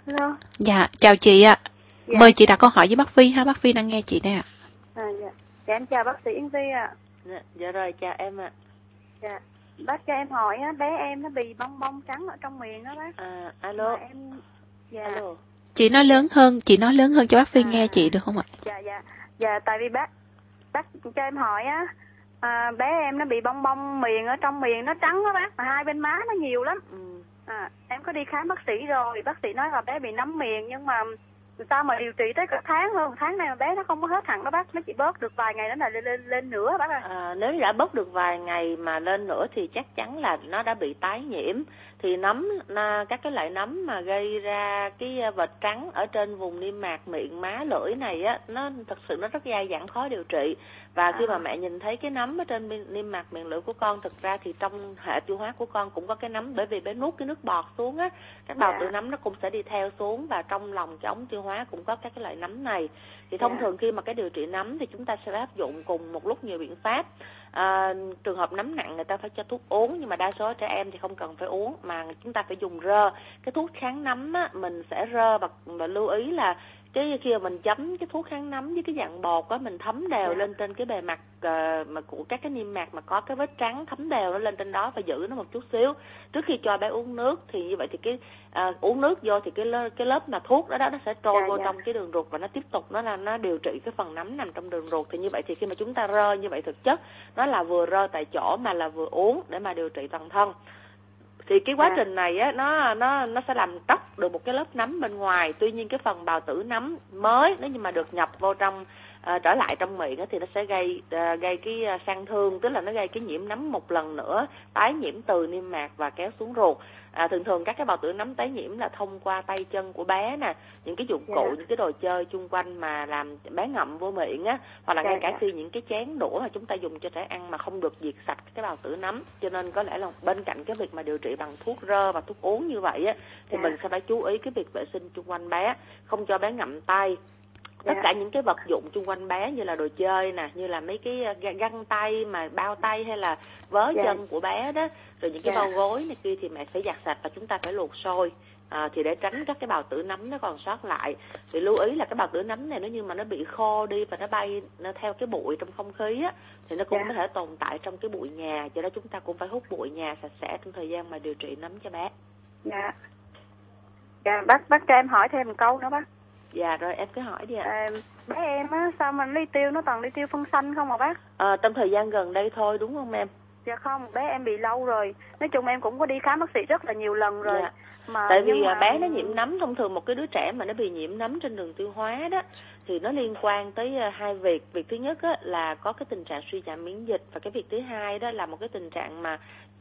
Alo. Dạ, chào chị ạ. Dạ. Mời chị đặt câu hỏi với bác Phi ha, bác Phi đang nghe chị nè ạ. À, dạ. dạ em chào bác sĩ Yến Phi ạ. Dạ, dạ rồi chào em ạ. Dạ. Bác cho em hỏi á, bé em nó bị bong bong trắng ở trong miệng đó bác. À, alo. Mà em dạ. Alo. Chị nói lớn hơn, chị nói lớn hơn cho bác Phi à. nghe chị được không ạ? Dạ dạ. Dạ tại vì bác bác cho em hỏi á à, bé em nó bị bong bong miệng ở trong miệng nó trắng đó bác, mà hai bên má nó nhiều lắm. Ừ. À, em có đi khám bác sĩ rồi, bác sĩ nói là bé bị nấm miệng nhưng mà sao mà điều trị tới cả tháng luôn tháng này mà bé nó không có hết hẳn đó bác nó chỉ bớt được vài ngày đó là lên lên, lên nữa bác ơi à, nếu đã bớt được vài ngày mà lên nữa thì chắc chắn là nó đã bị tái nhiễm thì nấm các cái loại nấm mà gây ra cái à, vệt trắng ở trên vùng niêm mạc miệng má lưỡi này á nó thật sự nó rất dai dẳng khó điều trị và khi mà à. mẹ nhìn thấy cái nấm ở trên niêm mạc miệng lưỡi của con thực ra thì trong hệ tiêu hóa của con cũng có cái nấm bởi vì bé nuốt cái nước bọt xuống á các bào dạ. tử nấm nó cũng sẽ đi theo xuống và trong lòng cái ống tiêu hóa cũng có các cái loại nấm này thì thông. Dạ. thường khi mà cái điều trị nấm thì chúng ta sẽ áp dụng cùng một lúc nhiều biện pháp à, trường hợp nấm nặng người ta phải cho thuốc uống nhưng mà đa số trẻ em thì không cần phải uống mà chúng ta phải dùng rơ. Cái thuốc kháng nấm á, mình sẽ rơ và, và lưu ý là cái khi mà mình chấm cái thuốc kháng nấm với cái dạng bột á mình thấm đều yeah. Dạ. lên trên cái bề mặt uh, mà của các cái niêm mạc mà có cái vết trắng thấm đều nó lên trên đó và giữ nó một chút xíu trước khi cho bé uống nước thì như vậy thì cái uh, uống nước vô thì cái cái lớp mà thuốc đó đó nó sẽ trôi yeah, dạ, vô yeah. Dạ. trong cái đường ruột và nó tiếp tục nó là nó điều trị cái phần nấm nằm trong đường ruột thì như vậy thì khi mà chúng ta rơ như vậy thực chất nó là vừa rơ tại chỗ mà là vừa uống để mà điều trị toàn thân thì cái quá à. trình này á nó nó nó sẽ làm tróc được một cái lớp nấm bên ngoài tuy nhiên cái phần bào tử nấm mới nếu như mà được nhập vô trong uh, trở lại trong miệng thì nó sẽ gây uh, gây cái uh, sang thương tức là nó gây cái nhiễm nấm một lần nữa tái nhiễm từ niêm mạc và kéo xuống ruột à, thường thường các cái bào tử nấm tái nhiễm là thông qua tay chân của bé nè những cái dụng cụ yeah. những cái đồ chơi chung quanh mà làm bé ngậm vô miệng á hoặc là yeah, ngay cả yeah. khi những cái chén đũa mà chúng ta dùng cho trẻ ăn mà không được diệt sạch cái bào tử nấm cho nên có lẽ là bên cạnh cái việc mà điều trị bằng thuốc rơ và thuốc uống như vậy á thì yeah. mình sẽ phải chú ý cái việc vệ sinh chung quanh bé không cho bé ngậm tay tất dạ. cả những cái vật dụng chung quanh bé như là đồ chơi nè như là mấy cái găng tay mà bao tay hay là vớ yeah. Dạ. chân của bé đó rồi những cái yeah. Dạ. bao gối này kia thì mẹ phải giặt sạch và chúng ta phải luộc sôi à, thì để tránh các cái bào tử nấm nó còn sót lại thì lưu ý là cái bào tử nấm này nó như mà nó bị khô đi và nó bay nó theo cái bụi trong không khí á thì nó cũng yeah. có thể tồn tại trong cái bụi nhà cho đó chúng ta cũng phải hút bụi nhà sạch sẽ trong thời gian mà điều trị nấm cho bé dạ dạ bác bác cho em hỏi thêm một câu nữa bác dạ rồi em cứ hỏi đi ạ. À, bé em á sao mà đi tiêu nó toàn đi tiêu phân xanh không mà bác? À, trong thời gian gần đây thôi đúng không em? Dạ không bé em bị lâu rồi. Nói chung em cũng có đi khám bác sĩ rất là nhiều lần rồi. Dạ. mà tại vì mà... bé nó nhiễm nấm thông thường một cái đứa trẻ mà nó bị nhiễm nấm trên đường tiêu hóa đó thì nó liên quan tới ờ, hai việc. Việc thứ nhất á, là có cái tình trạng suy giảm miễn dịch và cái việc thứ hai đó là một cái tình trạng mà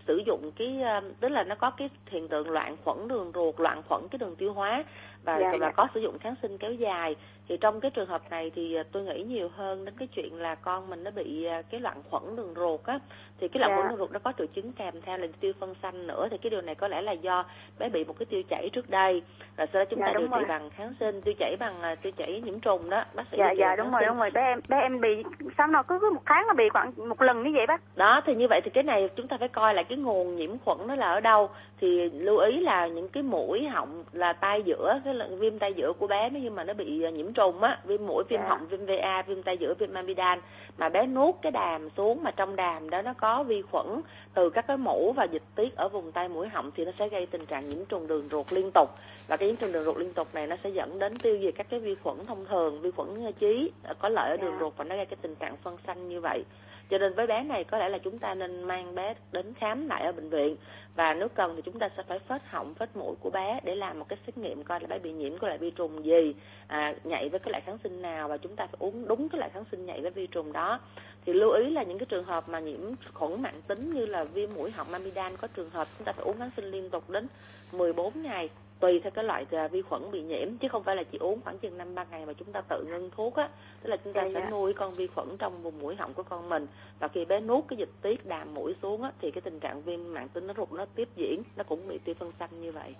sử dụng cái tức là nó có cái hiện tượng loạn khuẩn đường ruột loạn khuẩn cái đường tiêu hóa và dạ, dạ. có sử dụng kháng sinh kéo dài thì trong cái trường hợp này thì à, tôi nghĩ nhiều hơn đến cái chuyện là con mình nó bị à, cái loạn khuẩn đường ruột á. Thì cái loạn yeah. khuẩn dạ. đường ruột nó có triệu chứng kèm theo là tiêu phân xanh nữa. Thì cái điều này có lẽ là do bé bị một cái tiêu chảy trước đây. Rồi sau đó chúng dạ, ta điều trị bằng kháng sinh tiêu chảy bằng uh, tiêu chảy nhiễm trùng đó. Bác sĩ dạ dạ đúng rồi sinh. đúng rồi. Bé em bé em bị sao nó cứ cứ một tháng nó bị khoảng một lần như vậy bác? Đó thì như vậy thì cái này chúng ta phải coi là cái nguồn nhiễm khuẩn nó là ở đâu. Thì lưu ý là những cái mũi họng là tai giữa cái viêm tai giữa của bé nếu như mà nó bị nhiễm trùng á viêm mũi viêm. Dạ. họng viêm va viêm tai giữa viêm amidan mà bé nuốt cái đàm xuống mà trong đàm đó nó có vi khuẩn từ các cái mũ và dịch tiết ở vùng tai mũi họng thì nó sẽ gây tình trạng nhiễm trùng đường ruột liên tục và cái nhiễm trùng đường ruột liên tục này nó sẽ dẫn đến tiêu diệt các cái vi khuẩn thông thường vi khuẩn chí có lợi ở đường. Dạ. ruột và nó gây cái tình trạng phân xanh như vậy cho nên với bé này có lẽ là chúng ta nên mang bé đến khám lại ở bệnh viện. Và nếu cần thì chúng ta sẽ phải phết họng phết mũi của bé để làm một cái xét nghiệm coi là bé bị nhiễm cái loại vi trùng gì à, nhạy với cái loại kháng sinh nào. Và chúng ta phải uống đúng cái loại kháng sinh nhạy với vi trùng đó. Thì lưu ý là những cái trường hợp mà nhiễm khuẩn mạng tính như là viêm mũi họng amidan có trường hợp chúng ta phải uống kháng sinh liên tục đến 14 ngày tùy theo cái loại à, vi khuẩn bị nhiễm chứ không phải là chỉ uống khoảng chừng năm ba ngày mà chúng ta tự ngưng thuốc á tức là chúng ta sẽ. Dạ. nuôi con vi khuẩn trong vùng mũi họng của con mình và khi bé nuốt cái dịch tiết đàm mũi xuống á thì cái tình trạng viêm mạng tính nó ruột nó tiếp diễn nó cũng bị tiêu phân xanh như vậy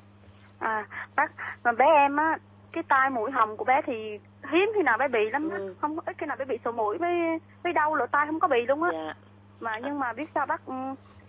à bác mà bé em á cái tai mũi họng của bé thì hiếm khi nào bé bị lắm ừ. không có ít khi nào bé bị sổ mũi với với đau lỗ tai không có bị luôn á. Dạ. mà nhưng mà biết sao bác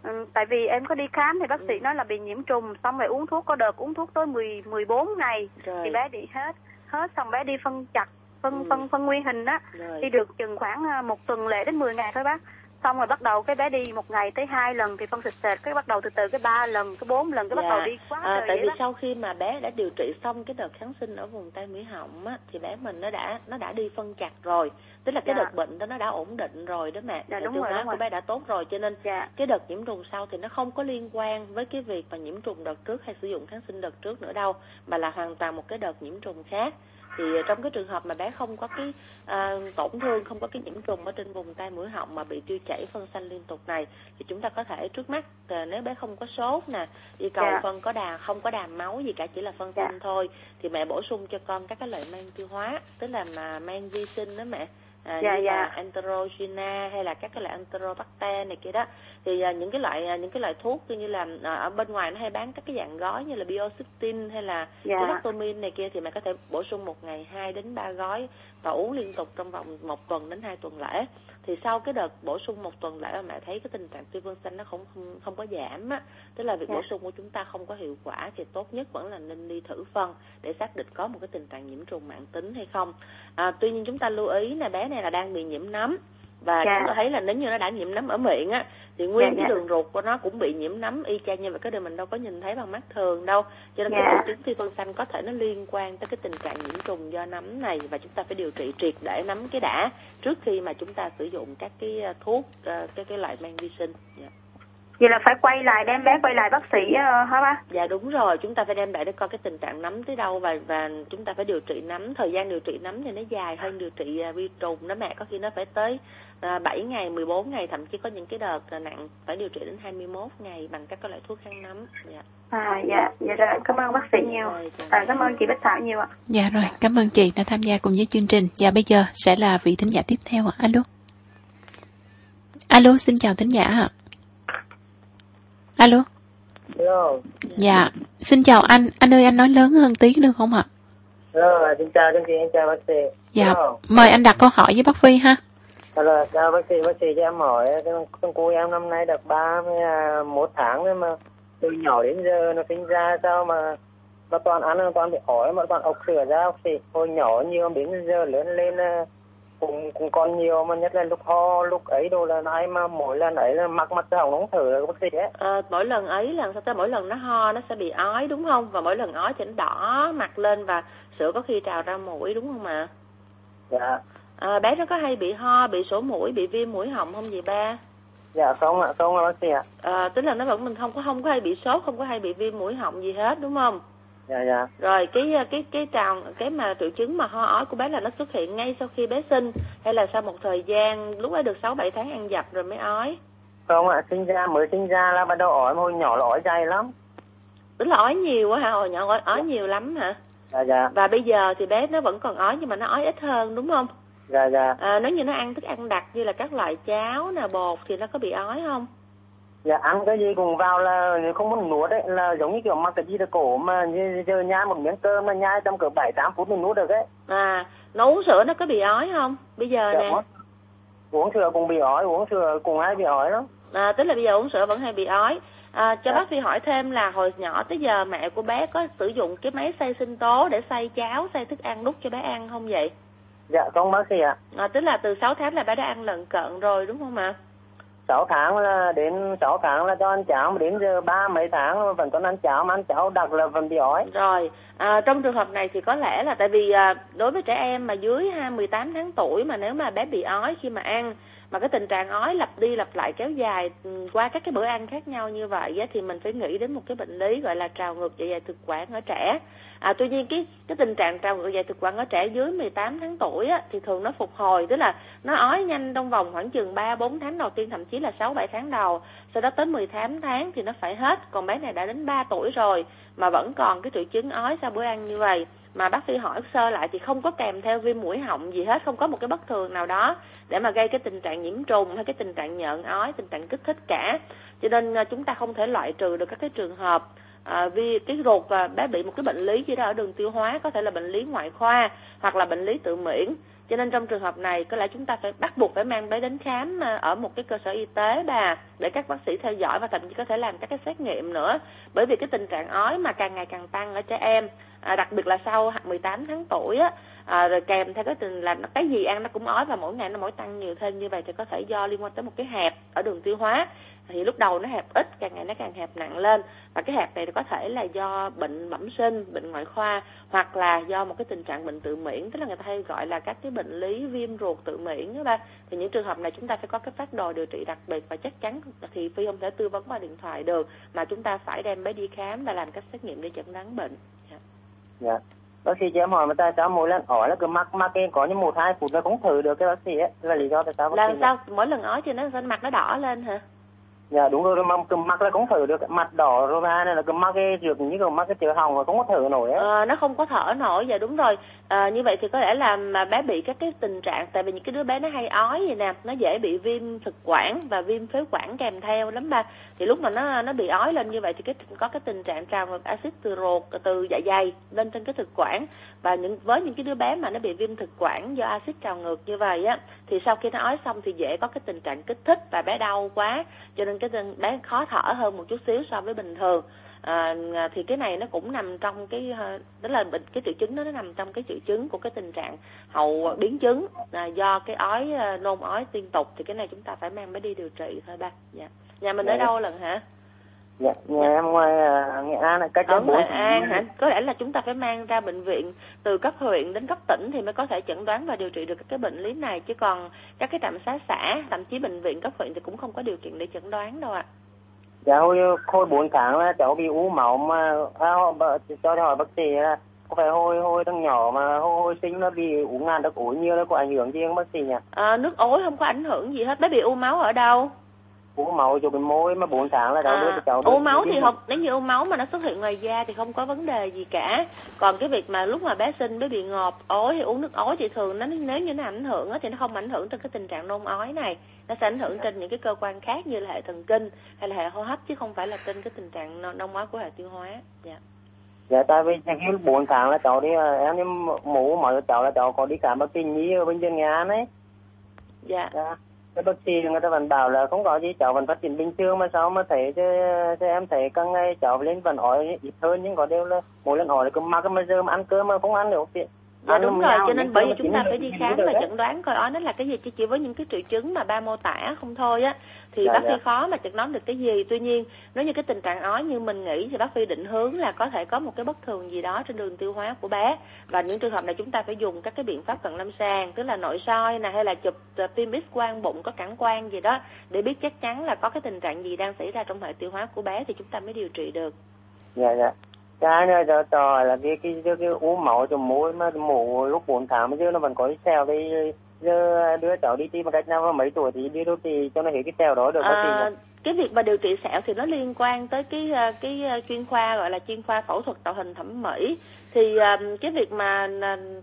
ừ, tại vì em có đi khám thì bác sĩ ừ. nói là bị nhiễm trùng xong rồi uống thuốc có đợt uống thuốc tới 10 14 ngày rồi. thì bé bị hết hết xong bé đi phân chặt phân ừ. phân phân nguyên hình á đi được chừng khoảng à, một tuần lễ đến 10 ngày thôi bác xong rồi bắt đầu cái bé đi một ngày tới hai lần thì phân xịt sệt cái bắt đầu từ từ cái ba lần cái bốn lần cái dạ. bắt đầu đi quá à, tại vì đó. sau khi mà bé đã điều trị xong cái đợt kháng sinh ở vùng tay mũi họng á thì bé mình nó đã nó đã đi phân chặt rồi tức là cái dạ. đợt bệnh đó nó đã ổn định rồi đó mẹ dạ, đúng tiêu rồi, hóa của bé đã tốt rồi cho nên dạ. cái đợt nhiễm trùng sau thì nó không có liên quan với cái việc mà nhiễm trùng đợt trước hay sử dụng kháng sinh đợt trước nữa đâu mà là hoàn toàn một cái đợt nhiễm trùng khác thì trong cái trường hợp mà bé không có cái à, tổn thương không có cái nhiễm trùng ở trên vùng tai mũi họng mà bị tiêu chảy phân xanh liên tục này thì chúng ta có thể trước mắt à, nếu bé không có sốt nè đi cầu. Dạ. phân có đà không có đàm máu gì cả chỉ là phân xanh yeah. thôi thì mẹ bổ sung cho con các cái loại men tiêu hóa tức là mà men vi sinh đó mẹ à, dạ, như dạ. là enterogena hay là các cái loại enterobacter này kia đó thì à, những cái loại à, những cái loại thuốc như là à, ở bên ngoài nó hay bán các cái dạng gói như là biocytin hay là dạ. này kia thì mẹ có thể bổ sung một ngày 2 đến 3 gói và uống liên tục trong vòng một tuần đến hai tuần lễ thì sau cái đợt bổ sung một tuần lễ mà mẹ thấy cái tình trạng tiêu vân xanh nó không không, không có giảm á tức là việc yeah. bổ dạ. sung của chúng ta không có hiệu quả thì tốt nhất vẫn là nên đi thử phân để xác định có một cái tình trạng nhiễm trùng mạng tính hay không à, tuy nhiên chúng ta lưu ý là bé này là đang bị nhiễm nấm và. Dạ. chúng ta thấy là nếu như nó đã nhiễm nấm ở miệng á thì nguyên dạ, cái đường ruột của nó cũng bị nhiễm nấm y chang như vậy cái điều mình đâu có nhìn thấy bằng mắt thường đâu cho nên yeah. cái triệu chứng phi phân xanh có thể nó liên quan tới cái tình trạng nhiễm trùng do nấm này và chúng ta phải điều trị triệt để nấm cái đã trước khi mà chúng ta sử dụng các cái ờ, thuốc ờ, cái cái loại men vi sinh yeah. Vậy là phải quay lại đem bé quay lại bác sĩ uh, hả bác? Dạ đúng rồi, chúng ta phải đem lại để coi cái tình trạng nấm tới đâu và và chúng ta phải điều trị nấm, thời gian điều trị nấm thì nó dài hơn điều trị vi trùng đó mẹ, có khi nó phải tới 7 ngày, 14 ngày, thậm chí có những cái đợt nặng phải điều trị đến 21 ngày bằng các loại thuốc kháng nấm. Dạ. À dạ, dạ rồi, cảm ơn bác sĩ nhiều. Rồi, à, cảm ơn chị Bích Thảo nhiều ạ. Dạ rồi, cảm ơn chị đã tham gia cùng với chương trình. Và bây giờ sẽ là vị thính giả tiếp theo ạ. Alo. Alo, xin chào thính giả ạ. Alo. Hello. Dạ, xin chào anh. Anh ơi anh nói lớn hơn tí được không ạ? Hello, xin chào chương trình, chào bác sĩ. Dạ, Hello. mời anh đặt câu hỏi với bác Phi ha. Hello, chào bác sĩ, bác sĩ cho em hỏi, con cô em năm nay được 31 tháng rồi mà từ nhỏ đến giờ nó sinh ra sao mà nó toàn ăn nó toàn bị hỏi mà toàn ốc sửa ra bác sĩ. Hồi nhỏ nhiều đến giờ lớn lên cũng cũng còn nhiều mà nhất là lúc ho lúc ấy đồ là ai mà mỗi lần ấy là mặc mặt hỏng nóng thử là bác sĩ ấy. À, mỗi lần ấy là sao ta mỗi lần nó ho nó sẽ bị ói đúng không và mỗi lần ói thì nó đỏ mặt lên và sữa có khi trào ra mũi đúng không ạ dạ à, bé nó có hay bị ho bị sổ mũi bị viêm mũi họng không gì ba? Dạ không ạ không ạ bác sĩ ạ. À, tức là nó vẫn mình không có không có hay bị sốt không có hay bị viêm mũi họng gì hết đúng không? Dạ dạ. Rồi cái cái cái trào cái mà triệu chứng mà ho ói của bé là nó xuất hiện ngay sau khi bé sinh hay là sau một thời gian lúc ấy được sáu bảy tháng ăn dập rồi mới ói? Không ạ sinh ra mới sinh ra là bắt đầu ói hồi nhỏ là ói dày lắm. Tức là ói nhiều quá hả? Hồi nhỏ ói, ói nhiều lắm hả? Dạ dạ. Và bây giờ thì bé nó vẫn còn ói nhưng mà nó ói ít hơn đúng không dạ dạ. À, nếu như nó ăn thức ăn đặc như là các loại cháo nè bột thì nó có bị ói không? Dạ ăn cái gì cùng vào là không muốn nuốt đấy là giống như kiểu mắc cái gì là cổ mà như giờ nhai một miếng cơm mà nhai trong cỡ bảy tám phút mình nuốt được đấy à nó uống sữa nó có bị ói không? Bây giờ dạ, nè. uống sữa cùng bị ói uống sữa cùng ai bị ói đó à tức là bây giờ uống sữa vẫn hay bị ói. À, cho dạ. bác Phi hỏi thêm là hồi nhỏ tới giờ mẹ của bé có sử dụng cái máy xay sinh tố để xay cháo, xay thức ăn đút cho bé ăn không vậy? Dạ không bác sĩ ạ. À, tức là từ 6 tháng là bé đã ăn lợn cận rồi đúng không ạ? 6 tháng là đến 6 tháng là cho ăn cháo mà đến giờ ba mấy tháng vẫn còn ăn cháo mà ăn cháo đặc là vẫn bị ói. Rồi, à, trong trường hợp này thì có lẽ là tại vì à, đối với trẻ em mà dưới 18 tháng tuổi mà nếu mà bé bị ói khi mà ăn mà cái tình trạng ói lặp đi lặp lại kéo dài ừ, qua các cái bữa ăn khác nhau như vậy á, thì mình phải nghĩ đến một cái bệnh lý gọi là trào ngược dạ dày thực quản ở trẻ À, tuy nhiên cái cái tình trạng trào ngược dạ thực quản ở trẻ dưới 18 tháng tuổi á, thì thường nó phục hồi tức là nó ói nhanh trong vòng khoảng chừng 3 4 tháng đầu tiên thậm chí là 6 7 tháng đầu. Sau đó tới 18 tháng thì nó phải hết. Còn bé này đã đến 3 tuổi rồi mà vẫn còn cái triệu chứng ói sau bữa ăn như vậy mà bác sĩ hỏi sơ lại thì không có kèm theo viêm mũi họng gì hết, không có một cái bất thường nào đó để mà gây cái tình trạng nhiễm trùng hay cái tình trạng nhợn ói, tình trạng kích thích cả. Cho nên à, chúng ta không thể loại trừ được các cái trường hợp à, vì cái ruột và bé bị một cái bệnh lý gì đó ở đường tiêu hóa có thể là bệnh lý ngoại khoa hoặc là bệnh lý tự miễn cho nên trong trường hợp này có lẽ chúng ta phải bắt buộc phải mang bé đến khám à, ở một cái cơ sở y tế bà để các bác sĩ theo dõi và thậm chí có thể làm các cái xét nghiệm nữa bởi vì cái tình trạng ói mà càng ngày càng tăng ở trẻ em à, đặc biệt là sau 18 tháng tuổi á à, rồi kèm theo cái tình là cái gì ăn nó cũng ói và mỗi ngày nó mỗi tăng nhiều thêm như vậy thì có thể do liên quan tới một cái hẹp ở đường tiêu hóa. Thì lúc đầu nó hẹp ít càng ngày nó càng hẹp nặng lên. Và cái hẹp này có thể là do bệnh bẩm sinh bệnh ngoại khoa hoặc là do một cái tình trạng bệnh tự miễn. Tức là người ta hay gọi là các cái bệnh lý viêm ruột tự miễn đó ba. Thì những trường hợp này chúng ta phải có cái phát đồ điều trị đặc biệt và chắc chắn thì phi không thể tư vấn qua điện thoại được mà chúng ta phải đem bé đi khám và làm các xét nghiệm để chẩn đoán bệnh. Dạ. Yeah bác sĩ cho em hỏi mà tại sao mỗi lần ói là cứ mắc mắc cái có những một hai phút là không thử được cái bác sĩ ấy? Là lý do tại sao bác sĩ sao? Mỗi lần ói thì nó mặt nó đỏ lên hả dạ đúng rồi mà cầm mắt là không thở được. Mặt đỏ rồi ra nên là cầm mắt cái dược như cái mắt cái chữa hồng mà không có thở nổi á ờ, nó không có thở nổi dạ đúng rồi. À, như vậy thì có lẽ là mà bé bị các cái tình trạng tại vì những cái đứa bé nó hay ói vậy nè nó dễ bị viêm thực quản và viêm phế quản kèm theo lắm ba. Thì lúc mà nó nó bị ói lên như vậy thì cái có cái tình trạng trào ngược axit từ ruột từ dạ dày lên trên cái thực quản. Và những với những cái đứa bé mà nó bị viêm thực quản do axit trào ngược như vậy á thì sau khi nó ói xong thì dễ có cái tình trạng kích thích và bé đau quá. Cho nên cái bé khó thở hơn một chút xíu so với bình thường. À, thì cái này nó cũng nằm trong cái ờ, đó là bệnh cái triệu chứng đó nó nằm trong cái triệu chứng của cái tình trạng hậu biến chứng à, do cái ói ờ, nôn ói liên tục. Thì cái này chúng ta phải mang bé đi điều trị thôi ba. Dạ. Nhà mình dạ. ở đâu lần hả dạ nhà em ngoài uh, nghệ an cách ở nghệ an hả? Có lẽ là chúng ta phải mang ra bệnh viện từ cấp huyện đến cấp tỉnh thì mới có thể chẩn đoán và điều trị được các cái bệnh lý này. Chứ còn các cái trạm xá xã thậm chí bệnh viện cấp huyện thì cũng không có điều kiện để chẩn đoán đâu ạ. À. dạ hồi hồi bốn tháng là cháu bị u máu mà à, cho hỏi bác sĩ là có phải hồi hồi thằng nhỏ mà hồi, hồi sinh nó bị uống ngàn nước ối nhiều nó có ảnh hưởng gì không bác sĩ nhỉ? À, nước ối không có ảnh hưởng gì hết. Bé bị u máu ở đâu u máu cho cái môi mà 4 tháng là đâu à, đưa cháu u máu thì không nếu như u máu mà nó xuất hiện ngoài da thì không có vấn đề gì cả. Còn cái việc mà lúc mà bé sinh bé bị ngọt ối thì uống nước ối thì thường nó nếu như nó ảnh hưởng thì nó không ảnh hưởng trên cái tình trạng nôn ói này. Nó sẽ ảnh hưởng trên những cái cơ quan khác như là hệ thần kinh hay là hệ hô hấp chứ không phải là trên cái tình trạng nôn ói của hệ tiêu hóa. Dạ. Dạ tại vì cái bốn tháng là cháu đi em đi mổ mọi cháu là cháu có đi khám bác sĩ nhi ở bên dân nhà ấy. Dạ, dạ cái bác sĩ người ta vẫn bảo là không có gì cháu vẫn phát triển bình thường mà sao mà thấy chứ, chứ em thấy càng ngày cháu lên vẫn ói ít hơn nhưng có điều là mỗi lần ói là cứ mắc mà giờ mà ăn cơm mà không ăn được thì Dạ đúng rồi, cho nên bởi vì chúng ta phải đi khám và chẩn đoán coi ói nó là cái gì? Chứ chỉ với những cái triệu chứng mà ba mô tả không thôi á thì dạ, bác dạ. Phi khó mà chẩn đoán được cái gì. Tuy nhiên nếu như cái tình trạng ói như mình nghĩ thì bác Phi định hướng là có thể có một cái bất thường gì đó trên đường tiêu hóa của bé và những trường hợp này chúng ta phải dùng các cái biện pháp cận lâm sàng tức là nội soi nè hay là chụp phim x quang bụng có cản quang gì đó để biết chắc chắn là có cái tình trạng gì đang xảy ra trong hệ tiêu hóa của bé thì chúng ta mới điều trị được. Dạ dạ cái nữa cho trò là cái cái cái, cái uống máu cho mũi mà mổ lúc 4 tháng giờ nó vẫn có cái xeo cái giờ đưa cháu đi tìm một cách nào mà mấy tuổi thì đi đâu thì cho nó hiểu cái sẹo đó được à, cái việc mà điều trị sẹo thì nó liên quan tới cái cái chuyên khoa gọi là chuyên khoa phẫu thuật tạo hình thẩm mỹ. Thì um, cái việc mà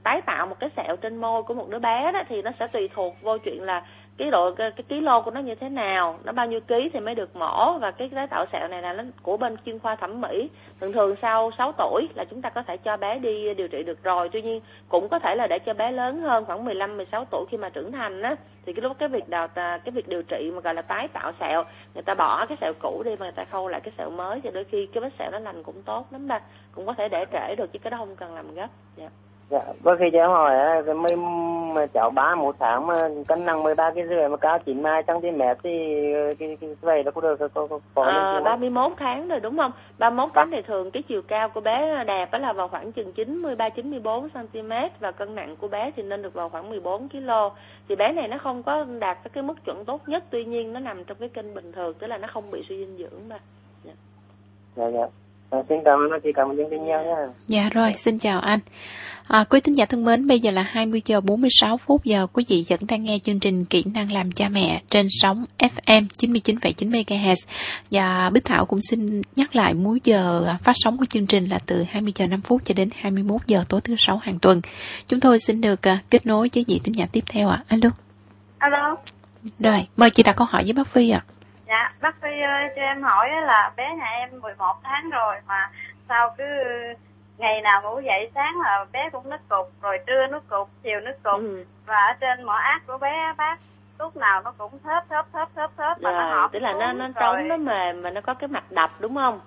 tái tạo một cái sẹo trên môi của một đứa bé đó thì nó sẽ tùy thuộc vô chuyện là cái độ cái, cái ký lô của nó như thế nào nó bao nhiêu ký thì mới được mổ. Và cái tái tạo sẹo này là nó của bên chuyên khoa thẩm mỹ. Thường thường sau 6 tuổi là chúng ta có thể cho bé đi điều trị được rồi. Tuy nhiên cũng có thể là để cho bé lớn hơn khoảng 15 16 tuổi khi mà trưởng thành á thì cái lúc cái việc đào à, cái việc điều trị mà gọi là tái tạo sẹo người ta bỏ cái sẹo cũ đi mà người ta khâu lại cái sẹo mới thì đôi khi cái vết sẹo nó lành cũng tốt lắm đó cũng có thể để trễ được chứ cái đó không cần làm gấp. Dạ dạ có khi cho em hỏi mấy mà cháu ba một tháng mà cân nặng 13 cái rưỡi mà cao 92 cm thì cái, cái vậy nó có được có có, có à, 31 tháng rồi đúng không? 31 tháng thì thường cái chiều cao của bé đẹp đó là vào khoảng chừng 93 94 cm và cân nặng của bé thì nên được vào khoảng 14 kg thì bé này nó không có đạt cái mức chuẩn tốt nhất tuy nhiên nó nằm trong cái kênh bình thường tức là nó không bị suy dinh dưỡng mà. Dạ. Dạ, dạ. À, xin cảm ơn chị, cảm ơn chương trình nhiều nha. Dạ rồi, xin chào anh. À, quý tín giả thân mến, bây giờ là 20 giờ 46 phút giờ quý vị vẫn đang nghe chương trình Kỹ năng làm cha mẹ trên sóng FM 99,9 MHz. Và Bích Thảo cũng xin nhắc lại múi giờ phát sóng của chương trình là từ 20 giờ 5 phút cho đến 21 giờ tối thứ sáu hàng tuần. Chúng tôi xin được uh, kết nối với vị tín giả tiếp theo ạ. À. Alo. Alo. Rồi, mời chị đặt câu hỏi với bác Phi ạ. À. Dạ, bác Phi ơi, cho em hỏi là bé nhà em 11 tháng rồi mà sao cứ ngày nào ngủ dậy sáng là bé cũng nứt cục, rồi trưa nứt cục, chiều nứt cục ừ. và ở trên mỏ ác của bé bác lúc nào nó cũng thớp thớp thớp thớp thớp mà nó họp tức là nó nó trống nó mềm mà nó có cái mặt đập đúng không?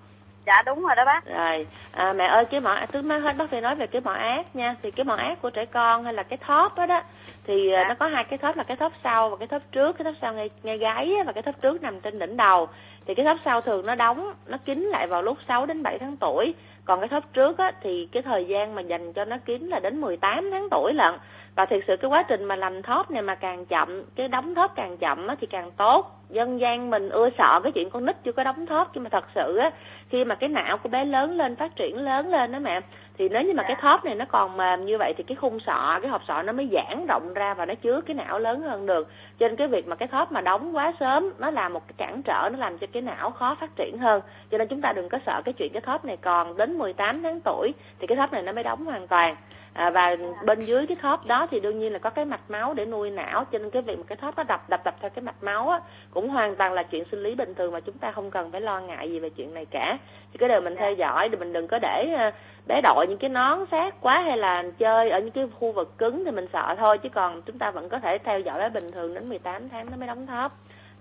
Dạ đúng rồi đó bác. Rồi à, mẹ ơi cái mỏ thứ mới hết bác phải nói về cái mỏ ác nha. Thì cái mỏ ác của trẻ con hay là cái thóp đó đó thì à, dạ. nó có hai cái thóp là cái thóp sau và cái thóp trước. Cái thóp sau ngay ngay gáy và cái thóp trước nằm trên đỉnh đầu. Thì cái thóp sau thường nó đóng nó kín lại vào lúc 6 đến 7 tháng tuổi. Còn cái thóp trước á, thì cái thời gian mà dành cho nó kín là đến 18 tháng tuổi lận và thực sự cái quá trình mà làm thóp này mà càng chậm cái đóng thóp càng chậm á, thì càng tốt. Dân gian mình ưa sợ cái chuyện con nít chưa có đóng thóp. Nhưng mà thật sự á khi mà cái não của bé lớn lên phát triển lớn lên đó mẹ thì nếu như mà cái dạ. thóp này nó còn mềm như vậy thì cái khung sọ cái hộp sọ nó mới giãn rộng ra và nó chứa cái não lớn hơn được. Cho nên cái việc mà cái thóp mà đóng quá sớm nó là một cái cản trở nó làm cho cái não khó phát triển hơn. Cho nên chúng ta đừng có sợ cái chuyện cái thóp này còn đến 18 tháng tuổi thì cái thóp này nó mới đóng hoàn toàn à, và bên dưới cái thóp đó thì đương nhiên là có cái mạch máu để nuôi não cho nên cái việc mà cái thóp nó đập đập đập theo cái mạch máu á, cũng hoàn toàn là chuyện sinh lý bình thường mà chúng ta không cần phải lo ngại gì về chuyện này cả. Thì cái điều mình theo dõi thì mình đừng có để bé đội những cái nón sát quá hay là chơi ở những cái khu vực cứng thì mình sợ thôi chứ còn chúng ta vẫn có thể theo dõi bé bình thường đến 18 tháng nó mới đóng thóp.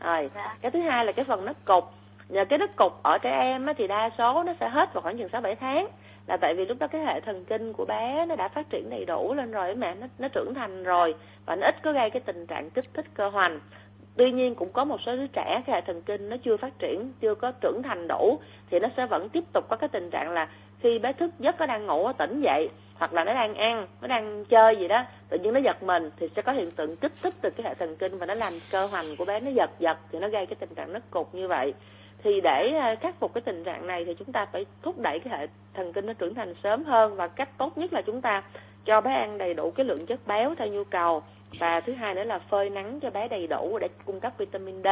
Rồi dạ. cái thứ hai là cái phần nứt cục nhờ cái nứt cục ở trẻ em á, thì đa số nó sẽ hết vào khoảng chừng sáu bảy tháng là tại vì lúc đó cái hệ thần kinh của bé nó đã phát triển đầy đủ lên rồi, mẹ nó nó trưởng thành rồi, và nó ít có gây cái tình trạng kích thích cơ hoành. Tuy nhiên cũng có một số đứa trẻ cái hệ thần kinh nó chưa phát triển, chưa có trưởng thành đủ, thì nó sẽ vẫn tiếp tục có cái tình trạng là khi bé thức giấc nó đang ngủ tỉnh dậy, hoặc là nó đang ăn, nó đang chơi gì đó, tự nhiên nó giật mình, thì sẽ có hiện tượng kích thích từ cái hệ thần kinh và nó làm cơ hoành của bé nó giật giật, thì nó gây cái tình trạng nứt cục như vậy thì để à, khắc phục cái tình trạng này thì chúng ta phải thúc đẩy cái hệ thần kinh nó trưởng thành sớm hơn và cách tốt nhất là chúng ta cho bé ăn đầy đủ cái lượng chất béo theo nhu cầu và thứ hai nữa là phơi nắng cho bé đầy đủ để cung cấp vitamin D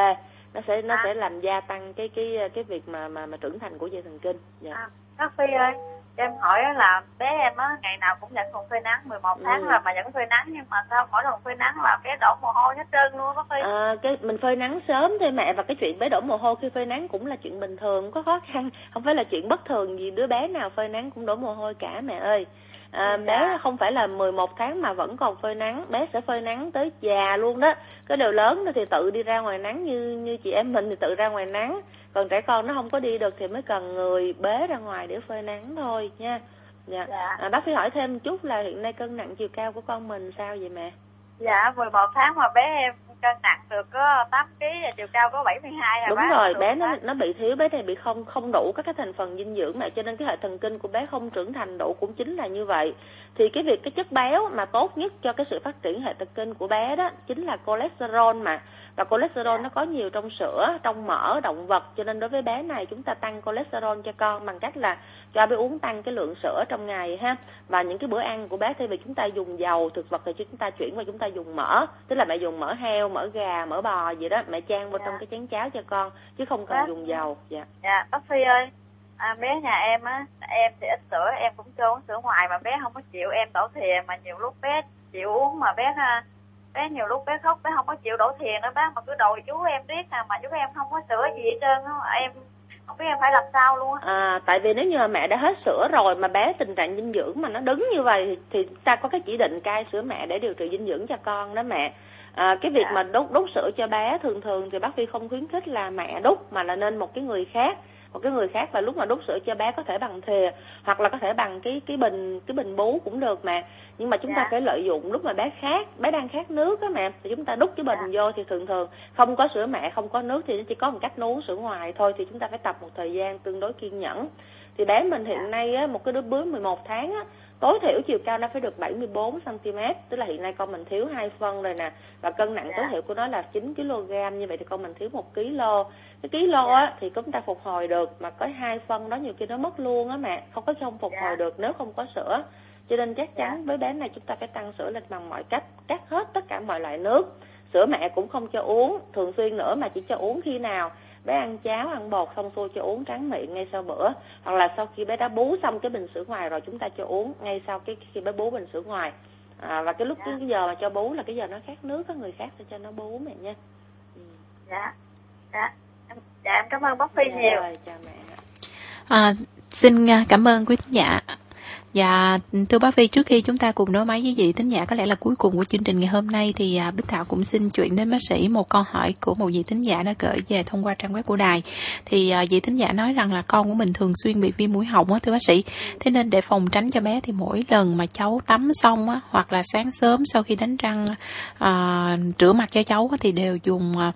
nó sẽ nó à. sẽ làm gia tăng cái cái cái việc mà mà mà trưởng thành của dây thần kinh. Dạ. À, bác Phi ơi, em hỏi là bé em á ngày nào cũng dẫn phòng phơi nắng 11 tháng ừ. là mà dẫn phơi nắng nhưng mà sao mỗi lần phơi nắng là bé đổ mồ hôi hết trơn luôn Phi. À, cái mình phơi nắng sớm thôi mẹ và cái chuyện bé đổ mồ hôi khi phơi nắng cũng là chuyện bình thường, có khó khăn, không phải là chuyện bất thường gì đứa bé nào phơi nắng cũng đổ mồ hôi cả mẹ ơi à, bé dạ. không phải là 11 tháng mà vẫn còn phơi nắng bé sẽ phơi nắng tới già luôn đó cái điều lớn thì tự đi ra ngoài nắng như như chị em mình thì tự ra ngoài nắng còn trẻ con nó không có đi được thì mới cần người bế ra ngoài để phơi nắng thôi nha. Dạ, dạ. À, bác phải hỏi thêm chút là hiện nay cân nặng chiều cao của con mình sao vậy mẹ? Dạ 11 tháng mà bé em cân nặng được có 8 kg chiều cao có 72 là đúng rồi bé nó nó bị thiếu bé này bị không không đủ các cái thành phần dinh dưỡng mà cho nên cái hệ thần kinh của bé không trưởng thành đủ cũng chính là như vậy. Thì cái việc cái chất béo mà tốt nhất cho cái sự phát triển hệ thần kinh của bé đó chính là cholesterol mà và cholesterol nó có nhiều trong sữa trong mỡ động vật. Cho nên đối với bé này chúng ta tăng cholesterol cho con bằng cách là cho bé uống tăng cái lượng sữa trong ngày ha. Và những cái bữa ăn của bé thay vì chúng ta dùng dầu thực vật thì chúng ta chuyển qua chúng ta dùng mỡ. Tức là mẹ dùng mỡ heo mỡ gà mỡ bò gì đó. Mẹ chan vào dạ. trong cái chén cháo cho con chứ không cần dạ. dùng dầu. Dạ. Dạ bác phi ơi à, bé nhà em á em thì ít sữa em cũng cho uống sữa ngoài mà bé không có chịu. Em đổ thìa mà nhiều lúc bé chịu uống mà bé bé nhiều lúc bé khóc bé không có chịu đổ thìa nữa bác mà cứ đòi chú em riết à mà chú em không có sữa gì hết trơn á em không biết em phải làm sao luôn à tại vì nếu như mà mẹ đã hết sữa rồi mà bé tình trạng dinh dưỡng mà nó đứng như vậy thì, ta có cái chỉ định cai sữa mẹ để điều trị dinh dưỡng cho con đó mẹ. À, cái việc dạ. mà đút đút sữa cho bé thường thường thì bác phi không khuyến khích là mẹ đút mà là nên một cái người khác một cái người khác và lúc mà đút sữa cho bé có thể bằng thìa hoặc là có thể bằng cái cái bình cái bình bú cũng được mà nhưng mà chúng yeah. ta dạ. phải lợi dụng lúc mà bé khát bé đang khát nước á mẹ thì chúng ta đút cái bình. Dạ. vô thì thường thường không có sữa mẹ không có nước thì nó chỉ có một cách uống sữa ngoài thôi thì chúng ta phải tập một thời gian tương đối kiên nhẫn thì bé mình hiện dạ. nay á, một cái đứa bướm 11 tháng á, tối thiểu chiều cao nó phải được 74 cm tức là hiện nay con mình thiếu hai phân rồi nè và cân nặng tối thiểu của nó là 9 kg như vậy thì con mình thiếu một kg cái ký lô á thì chúng ta phục hồi được mà có hai phân đó nhiều khi nó mất luôn á mẹ không có không phục hồi được nếu không có sữa. Cho nên chắc chắn với bé này chúng ta phải tăng sữa lên bằng mọi cách cắt hết tất cả mọi loại nước. Sữa mẹ cũng không cho uống thường xuyên nữa mà chỉ cho uống khi nào bé ăn cháo ăn bột xong xuôi cho uống tráng miệng ngay sau bữa. Hoặc là sau khi bé đã bú xong cái bình sữa ngoài rồi chúng ta cho uống ngay sau cái khi bé bú bình sữa ngoài. À, và cái lúc dạ. cái giờ mà cho bú là cái giờ nó khát nước có người khác sẽ cho nó bú mẹ nha. Ừ. dạ. Dạ dạ em cảm ơn bác phi dạ, nhiều. rồi, chào mẹ à, xin à, cảm ơn quý thính giả Dạ, thưa bác Phi, trước khi chúng ta cùng nói máy với vị thính giả có lẽ là cuối cùng của chương trình ngày hôm nay thì à, Bích Thảo cũng xin chuyển đến bác sĩ một câu hỏi của một vị thính giả đã gửi về thông qua trang web của đài. Thì à, vị thính giả nói rằng là con của mình thường xuyên bị viêm mũi họng á thưa bác sĩ. Thế nên để phòng tránh cho bé thì mỗi lần mà cháu tắm xong á hoặc là sáng sớm sau khi đánh răng à, rửa mặt cho cháu á, thì đều dùng à,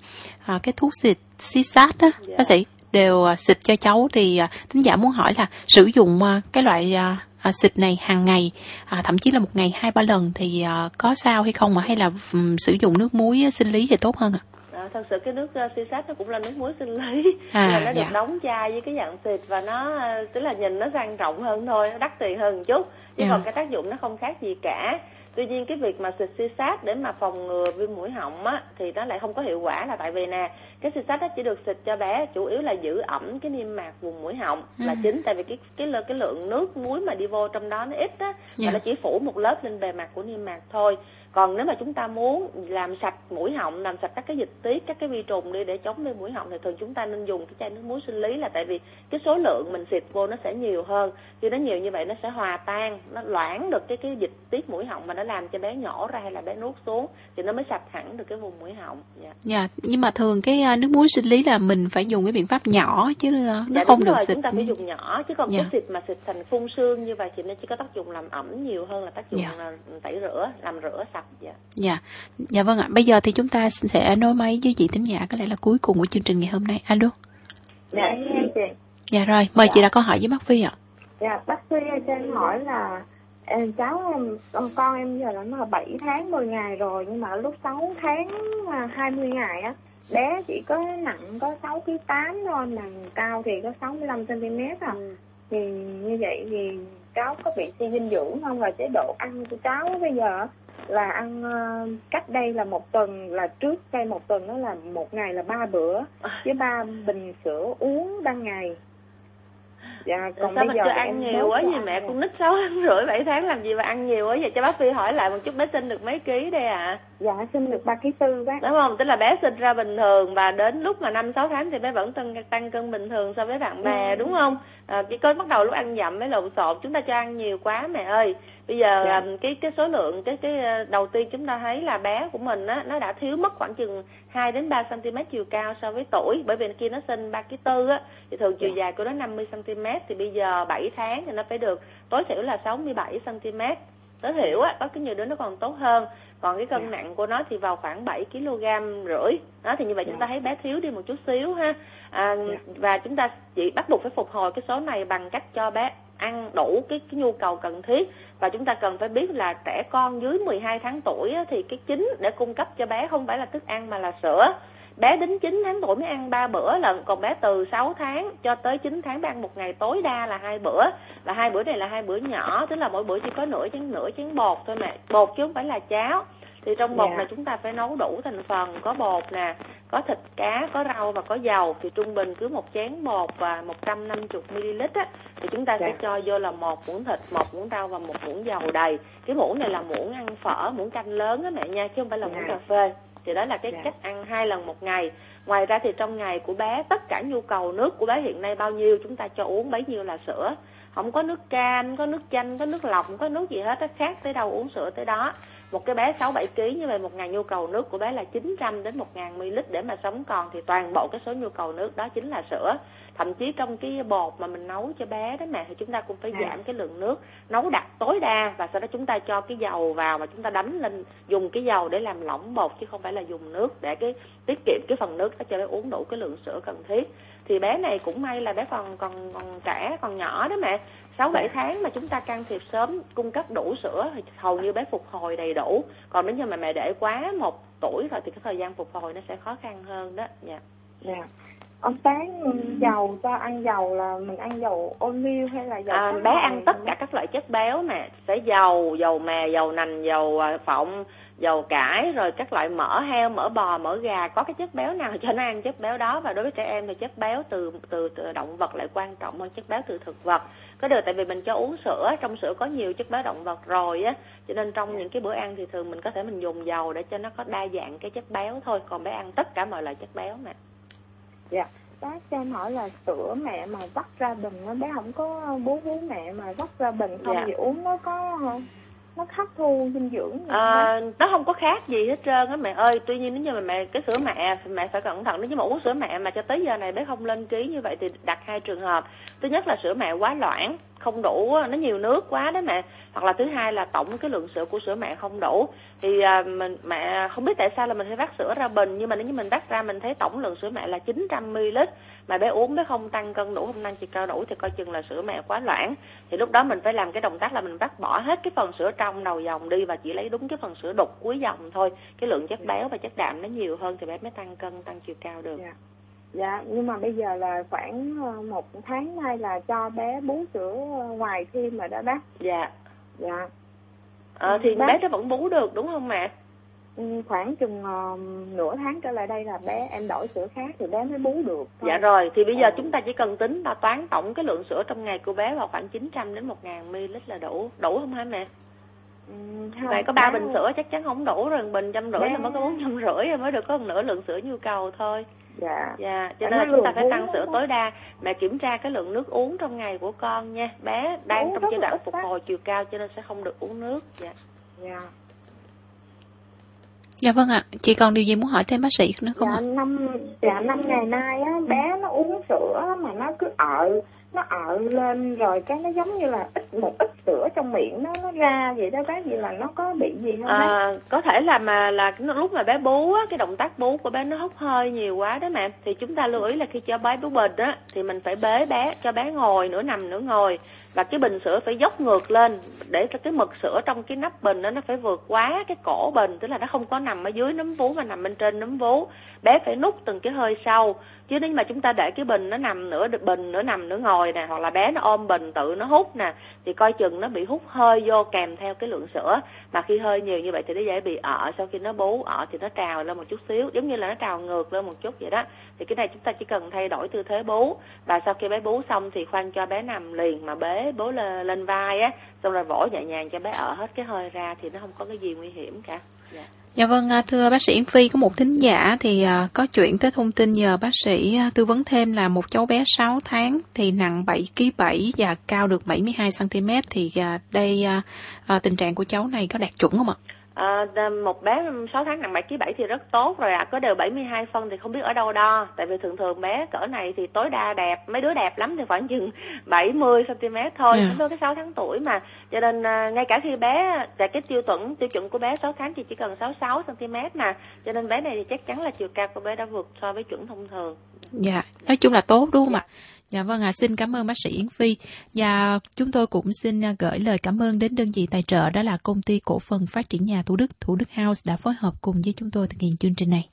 à, cái thuốc xịt xí sát á bác sĩ đều xịt cho cháu thì thính giả muốn hỏi là sử dụng cái loại à, xịt này hàng ngày à, thậm chí là một ngày hai ba lần thì à, có sao hay không mà hay là um, sử dụng nước muối sinh lý thì tốt hơn ạ à? thật sự cái nước uh, xì sát nó cũng là nước muối sinh lý à, là nó được dạ. đóng chai với cái dạng xịt và nó uh, tức là nhìn nó sang trọng hơn thôi nó đắt tiền hơn một chút chứ dạ. còn cái tác dụng nó không khác gì cả tuy nhiên cái việc mà xịt xì sát để mà phòng ngừa viêm mũi họng á thì nó lại không có hiệu quả là tại vì nè cái xịt sát chỉ được xịt cho bé chủ yếu là giữ ẩm cái niêm mạc vùng mũi họng ừ. là chính tại vì cái cái cái lượng nước muối mà đi vô trong đó nó ít á yeah. và dạ. nó chỉ phủ một lớp lên bề mặt của niêm mạc thôi còn nếu mà chúng ta muốn làm sạch mũi họng làm sạch các cái dịch tiết các cái vi trùng đi để chống viêm mũi họng thì thường chúng ta nên dùng cái chai nước muối sinh lý là tại vì cái số lượng mình xịt vô nó sẽ nhiều hơn. Khi nó nhiều như vậy nó sẽ hòa tan nó loãng được cái cái dịch tiết mũi họng mà nó làm cho bé nhỏ ra hay là bé nuốt xuống thì nó mới sạch hẳn được cái vùng mũi họng. Dạ. Dạ nhưng mà thường cái à, nước muối sinh lý là mình phải dùng cái biện pháp nhỏ chứ à, nó dạ, không được rồi, xịt. chúng ta phải dùng nhỏ chứ còn dạ. cái xịt mà xịt thành phun sương như vậy thì nó chỉ có tác dụng làm ẩm nhiều hơn là tác dụng dạ. là tẩy rửa làm rửa sạch dạ. Dạ. Dạ vâng ạ. Bây giờ thì chúng ta sẽ nối máy với chị tính giả có lẽ là cuối cùng của chương trình ngày hôm nay. Alo. Dạ chị. Dạ rồi mời dạ. chị đặt câu hỏi với bác phi ạ. Dạ bác phi cho em hỏi là em cháu em con, con em giờ là nó là 7 tháng 10 ngày rồi nhưng mà lúc 6 tháng 20 ngày á bé chỉ có nặng có 6 kg 8 thôi mà cao thì có 65 cm à. Ừ. Thì như vậy thì cháu có bị suy dinh dưỡng không? Và chế độ ăn của cháu bây giờ là ăn uh, cách đây là một tuần là trước đây một tuần đó là một ngày là ba bữa. À. với ba bình sữa uống ban ngày dạ còn sao bây giờ cho ăn nhiều quá gì mẹ con nít sáu tháng rưỡi bảy tháng làm gì mà ăn nhiều quá vậy? Cho bác phi hỏi lại một chút bé sinh được mấy ký đây ạ? À? dạ sinh được ba ký tư bác. Đúng không? Tức là bé sinh ra bình thường và đến lúc mà năm sáu tháng thì bé vẫn tăng tăng cân bình thường so với bạn bè ừ. đúng không? À, chỉ có bắt đầu lúc ăn dặm với lộn xộn. Chúng ta cho ăn nhiều quá mẹ ơi bây giờ dạ. cái cái số lượng cái cái ờ, đầu tiên chúng ta thấy là bé của mình á nó đã thiếu mất khoảng chừng 2 đến 3 cm chiều cao so với tuổi bởi vì kia nó sinh 3 kg tư á thì thường chiều dạ. dài của nó 50 cm thì bây giờ 7 tháng thì nó phải được tối thiểu là 67 cm tối thiểu á có cái nhiều đứa nó còn tốt hơn còn cái cân dạ. nặng của nó thì vào khoảng 7 kg rưỡi đó thì như vậy dạ. chúng ta thấy bé thiếu đi một chút xíu ha à, dạ. và chúng ta chỉ bắt buộc phải phục hồi cái số này bằng cách cho bé ăn đủ cái, cái nhu cầu cần thiết. Và chúng ta cần phải biết là trẻ con dưới 12 tháng tuổi thì cái chính để cung cấp cho bé không phải là thức ăn mà là sữa. Bé đến 9 tháng tuổi mới ăn 3 bữa lần còn bé từ 6 tháng cho tới 9 tháng bé ăn một ngày tối đa là hai bữa. Và hai bữa này là hai bữa nhỏ tức là mỗi bữa chỉ có nửa chén nửa chén bột thôi mẹ bột chứ không phải là cháo thì trong bột yeah. này chúng ta phải nấu đủ thành phần có bột nè có thịt cá có rau và có dầu thì trung bình cứ một chén bột và 150 ml á thì chúng ta yeah. sẽ cho vô là một muỗng thịt một muỗng rau và một muỗng dầu đầy cái muỗng này là muỗng ăn phở muỗng canh lớn á mẹ nha chứ không phải là muỗng yeah. cà phê thì đó là cái yeah. cách ăn hai lần một ngày ngoài ra thì trong ngày của bé tất cả nhu cầu nước của bé hiện nay bao nhiêu chúng ta cho uống bấy nhiêu là sữa không có nước cam có nước chanh có nước lọc không có nước gì hết khác tới đâu uống sữa tới đó. Một cái bé 6 7 kg như vậy một ngày nhu cầu nước của bé là 900 đến 1000 ml để mà sống còn. Thì toàn bộ cái số nhu cầu nước đó chính là sữa. Thậm chí trong cái bột mà mình nấu cho bé đó mẹ thì chúng ta cũng phải à. giảm cái lượng nước nấu đặc tối đa và sau đó chúng ta cho cái dầu vào mà chúng ta đánh lên dùng cái dầu để làm lỏng bột chứ không phải là dùng nước để cái tiết kiệm cái phần nước đó cho bé uống đủ cái lượng sữa cần thiết thì bé này cũng may là bé còn còn còn trẻ còn nhỏ đó mẹ. Sáu bảy tháng mà chúng ta can thiệp sớm cung cấp đủ sữa thì hầu như bé phục hồi đầy đủ. Còn nếu như mà mẹ để quá một tuổi rồi thì cái thời gian phục hồi nó sẽ khó khăn hơn đó dạ. Dạ. Ông sáng dầu cho ăn dầu là mình ăn dầu olive hay là dầu à, bé ăn tất cả các loại chất béo nè sẽ dầu dầu mè dầu nành dầu à, phộng dầu cải rồi các loại mỡ heo mỡ bò mỡ gà có cái chất béo nào cho nó ăn chất béo đó? Và đối với trẻ em thì chất béo từ từ, từ động vật lại quan trọng hơn chất béo từ thực vật. Có được tại vì mình cho uống sữa trong sữa có nhiều chất béo động vật rồi á cho nên trong những cái bữa ăn thì thường mình có thể mình dùng dầu để cho nó có đa dạng cái chất béo thôi. Còn bé ăn tất cả mọi loại chất béo mà. Dạ. Bác cho em hỏi là sữa mẹ mà vắt ra bình nó bé không có bú bú mẹ mà vắt ra bình không dạ. thì uống nó có nó hấp thu dinh dưỡng à, nó không có khác gì hết trơn á mẹ ơi. Tuy nhiên nếu như mà mẹ cái sữa mẹ mẹ phải cẩn thận. Nếu như mà uống sữa mẹ mà cho tới giờ này bé không lên ký như vậy thì đặt hai trường hợp. Thứ nhất là sữa mẹ quá loãng không đủ nó nhiều nước quá đó mẹ. Hoặc là thứ hai là tổng cái lượng sữa của sữa mẹ không đủ. Thì à, mình mẹ không biết tại sao là mình phải vắt sữa ra bình. Nhưng mà nếu như mình vắt ra mình thấy tổng lượng sữa mẹ là 900 ml mà bé uống bé không tăng cân đủ không tăng chiều cao đủ thì coi chừng là sữa mẹ quá loãng. Thì lúc đó mình phải làm cái động tác là mình vắt bỏ hết cái phần sữa trong đầu dòng đi và chỉ lấy đúng cái phần sữa đục cuối dòng thôi. Cái lượng chất béo và chất đạm nó nhiều hơn thì bé mới tăng cân tăng chiều cao được. Yeah. Dạ. dạ nhưng mà bây giờ là khoảng ờ, một tháng nay là cho bé bú sữa ngoài thêm mà đã bác. Dạ. Dạ. Ờ, thì bác... bé nó vẫn bú được đúng không mẹ khoảng chừng uh, nửa tháng trở lại đây là bé em đổi sữa khác thì bé mới bú được. Thôi. dạ rồi thì bây giờ ừ. chúng ta chỉ cần tính là toán tổng cái lượng sữa trong ngày của bé vào khoảng 900 đến 1 ngàn ml là đủ. Đủ không hả mẹ? Ừ, Vậy có ba bình sữa chắc chắn không đủ rồi bình trăm rưỡi là mới có bốn trăm rưỡi mới được có một nửa lượng sữa nhu cầu thôi. Dạ. Dạ cho nên chúng ta phải tăng sữa tối đa. Mẹ kiểm tra cái lượng nước uống trong ngày của con nha. Bé đang trong giai đoạn phục hồi chiều cao cho nên sẽ không được uống nước. Dạ. Dạ Dạ vâng ạ, chị còn điều gì muốn hỏi thêm bác sĩ nữa không dạ, ạ? Năm, dạ năm ngày nay á, bé nó uống sữa mà nó cứ ợ nó ợ lên rồi cái nó giống như là ít một ít sữa trong miệng nó nó ra vậy đó bác gì là nó có bị gì không à, có thể là mà là lúc mà bé bú á cái động tác bú của bé nó hút hơi nhiều quá đó mẹ. Thì chúng ta lưu ý là khi cho bé bú bình á thì mình phải bế bé cho bé ngồi nửa nằm nửa ngồi. Và cái bình sữa phải dốc ngược lên để cho cái mực sữa trong cái nắp bình đó nó phải vượt quá cái cổ bình tức là nó không có nằm ở dưới nấm vú mà nằm bên trên nấm vú. Bé phải nút từng cái hơi sâu chứ nếu mà chúng ta để cái bình nó nằm nửa bình nửa nằm nửa ngồi nè hoặc là bé nó ôm bình tự nó hút nè thì coi chừng nó bị hút hơi vô kèm theo cái lượng sữa. Mà khi hơi nhiều như vậy thì nó dễ bị ở sau khi nó bú ở thì nó trào lên một chút xíu giống như là nó trào ngược lên một chút vậy đó. Thì cái này chúng ta chỉ cần thay đổi tư thế bú và sau khi bé bú xong thì khoan cho bé nằm liền mà bế bố lên, lên vai á xong rồi vỗ nhẹ nhàng cho bé ở hết cái hơi ra thì nó không có cái gì nguy hiểm cả. Dạ. Dạ vâng, à, thưa bác sĩ Yến Phi, có một thính giả thì à, có chuyện tới thông tin nhờ bác sĩ à, tư vấn thêm là một cháu bé 6 tháng thì nặng 7 kg 7 và cao được 72 cm thì đây tình trạng của cháu này có đạt chuẩn không ạ? À, một bé 6 tháng nặng 7 kg 7 thì rất tốt rồi ạ, à. có đều 72 phân thì không biết ở đâu đo. Tại vì thường thường bé cỡ này thì tối đa đẹp, mấy đứa đẹp lắm thì khoảng chừng 70 cm thôi, yeah. Dạ. cái 6 tháng tuổi mà. Cho nên à, ngay cả khi bé tại cái tiêu chuẩn tiêu chuẩn của bé 6 tháng thì chỉ cần 66 cm mà. Cho nên bé này thì chắc chắn là chiều cao của bé đã vượt so với chuẩn thông thường. Dạ, nói chung là tốt đúng không ạ? Dạ vâng ạ, à, xin cảm ơn bác sĩ Yến Phi. Và chúng tôi cũng xin à, gửi lời cảm ơn đến đơn vị tài trợ đó là công ty cổ phần phát triển nhà Thủ Đức, Thủ Đức House đã phối hợp cùng với chúng tôi thực hiện chương trình này.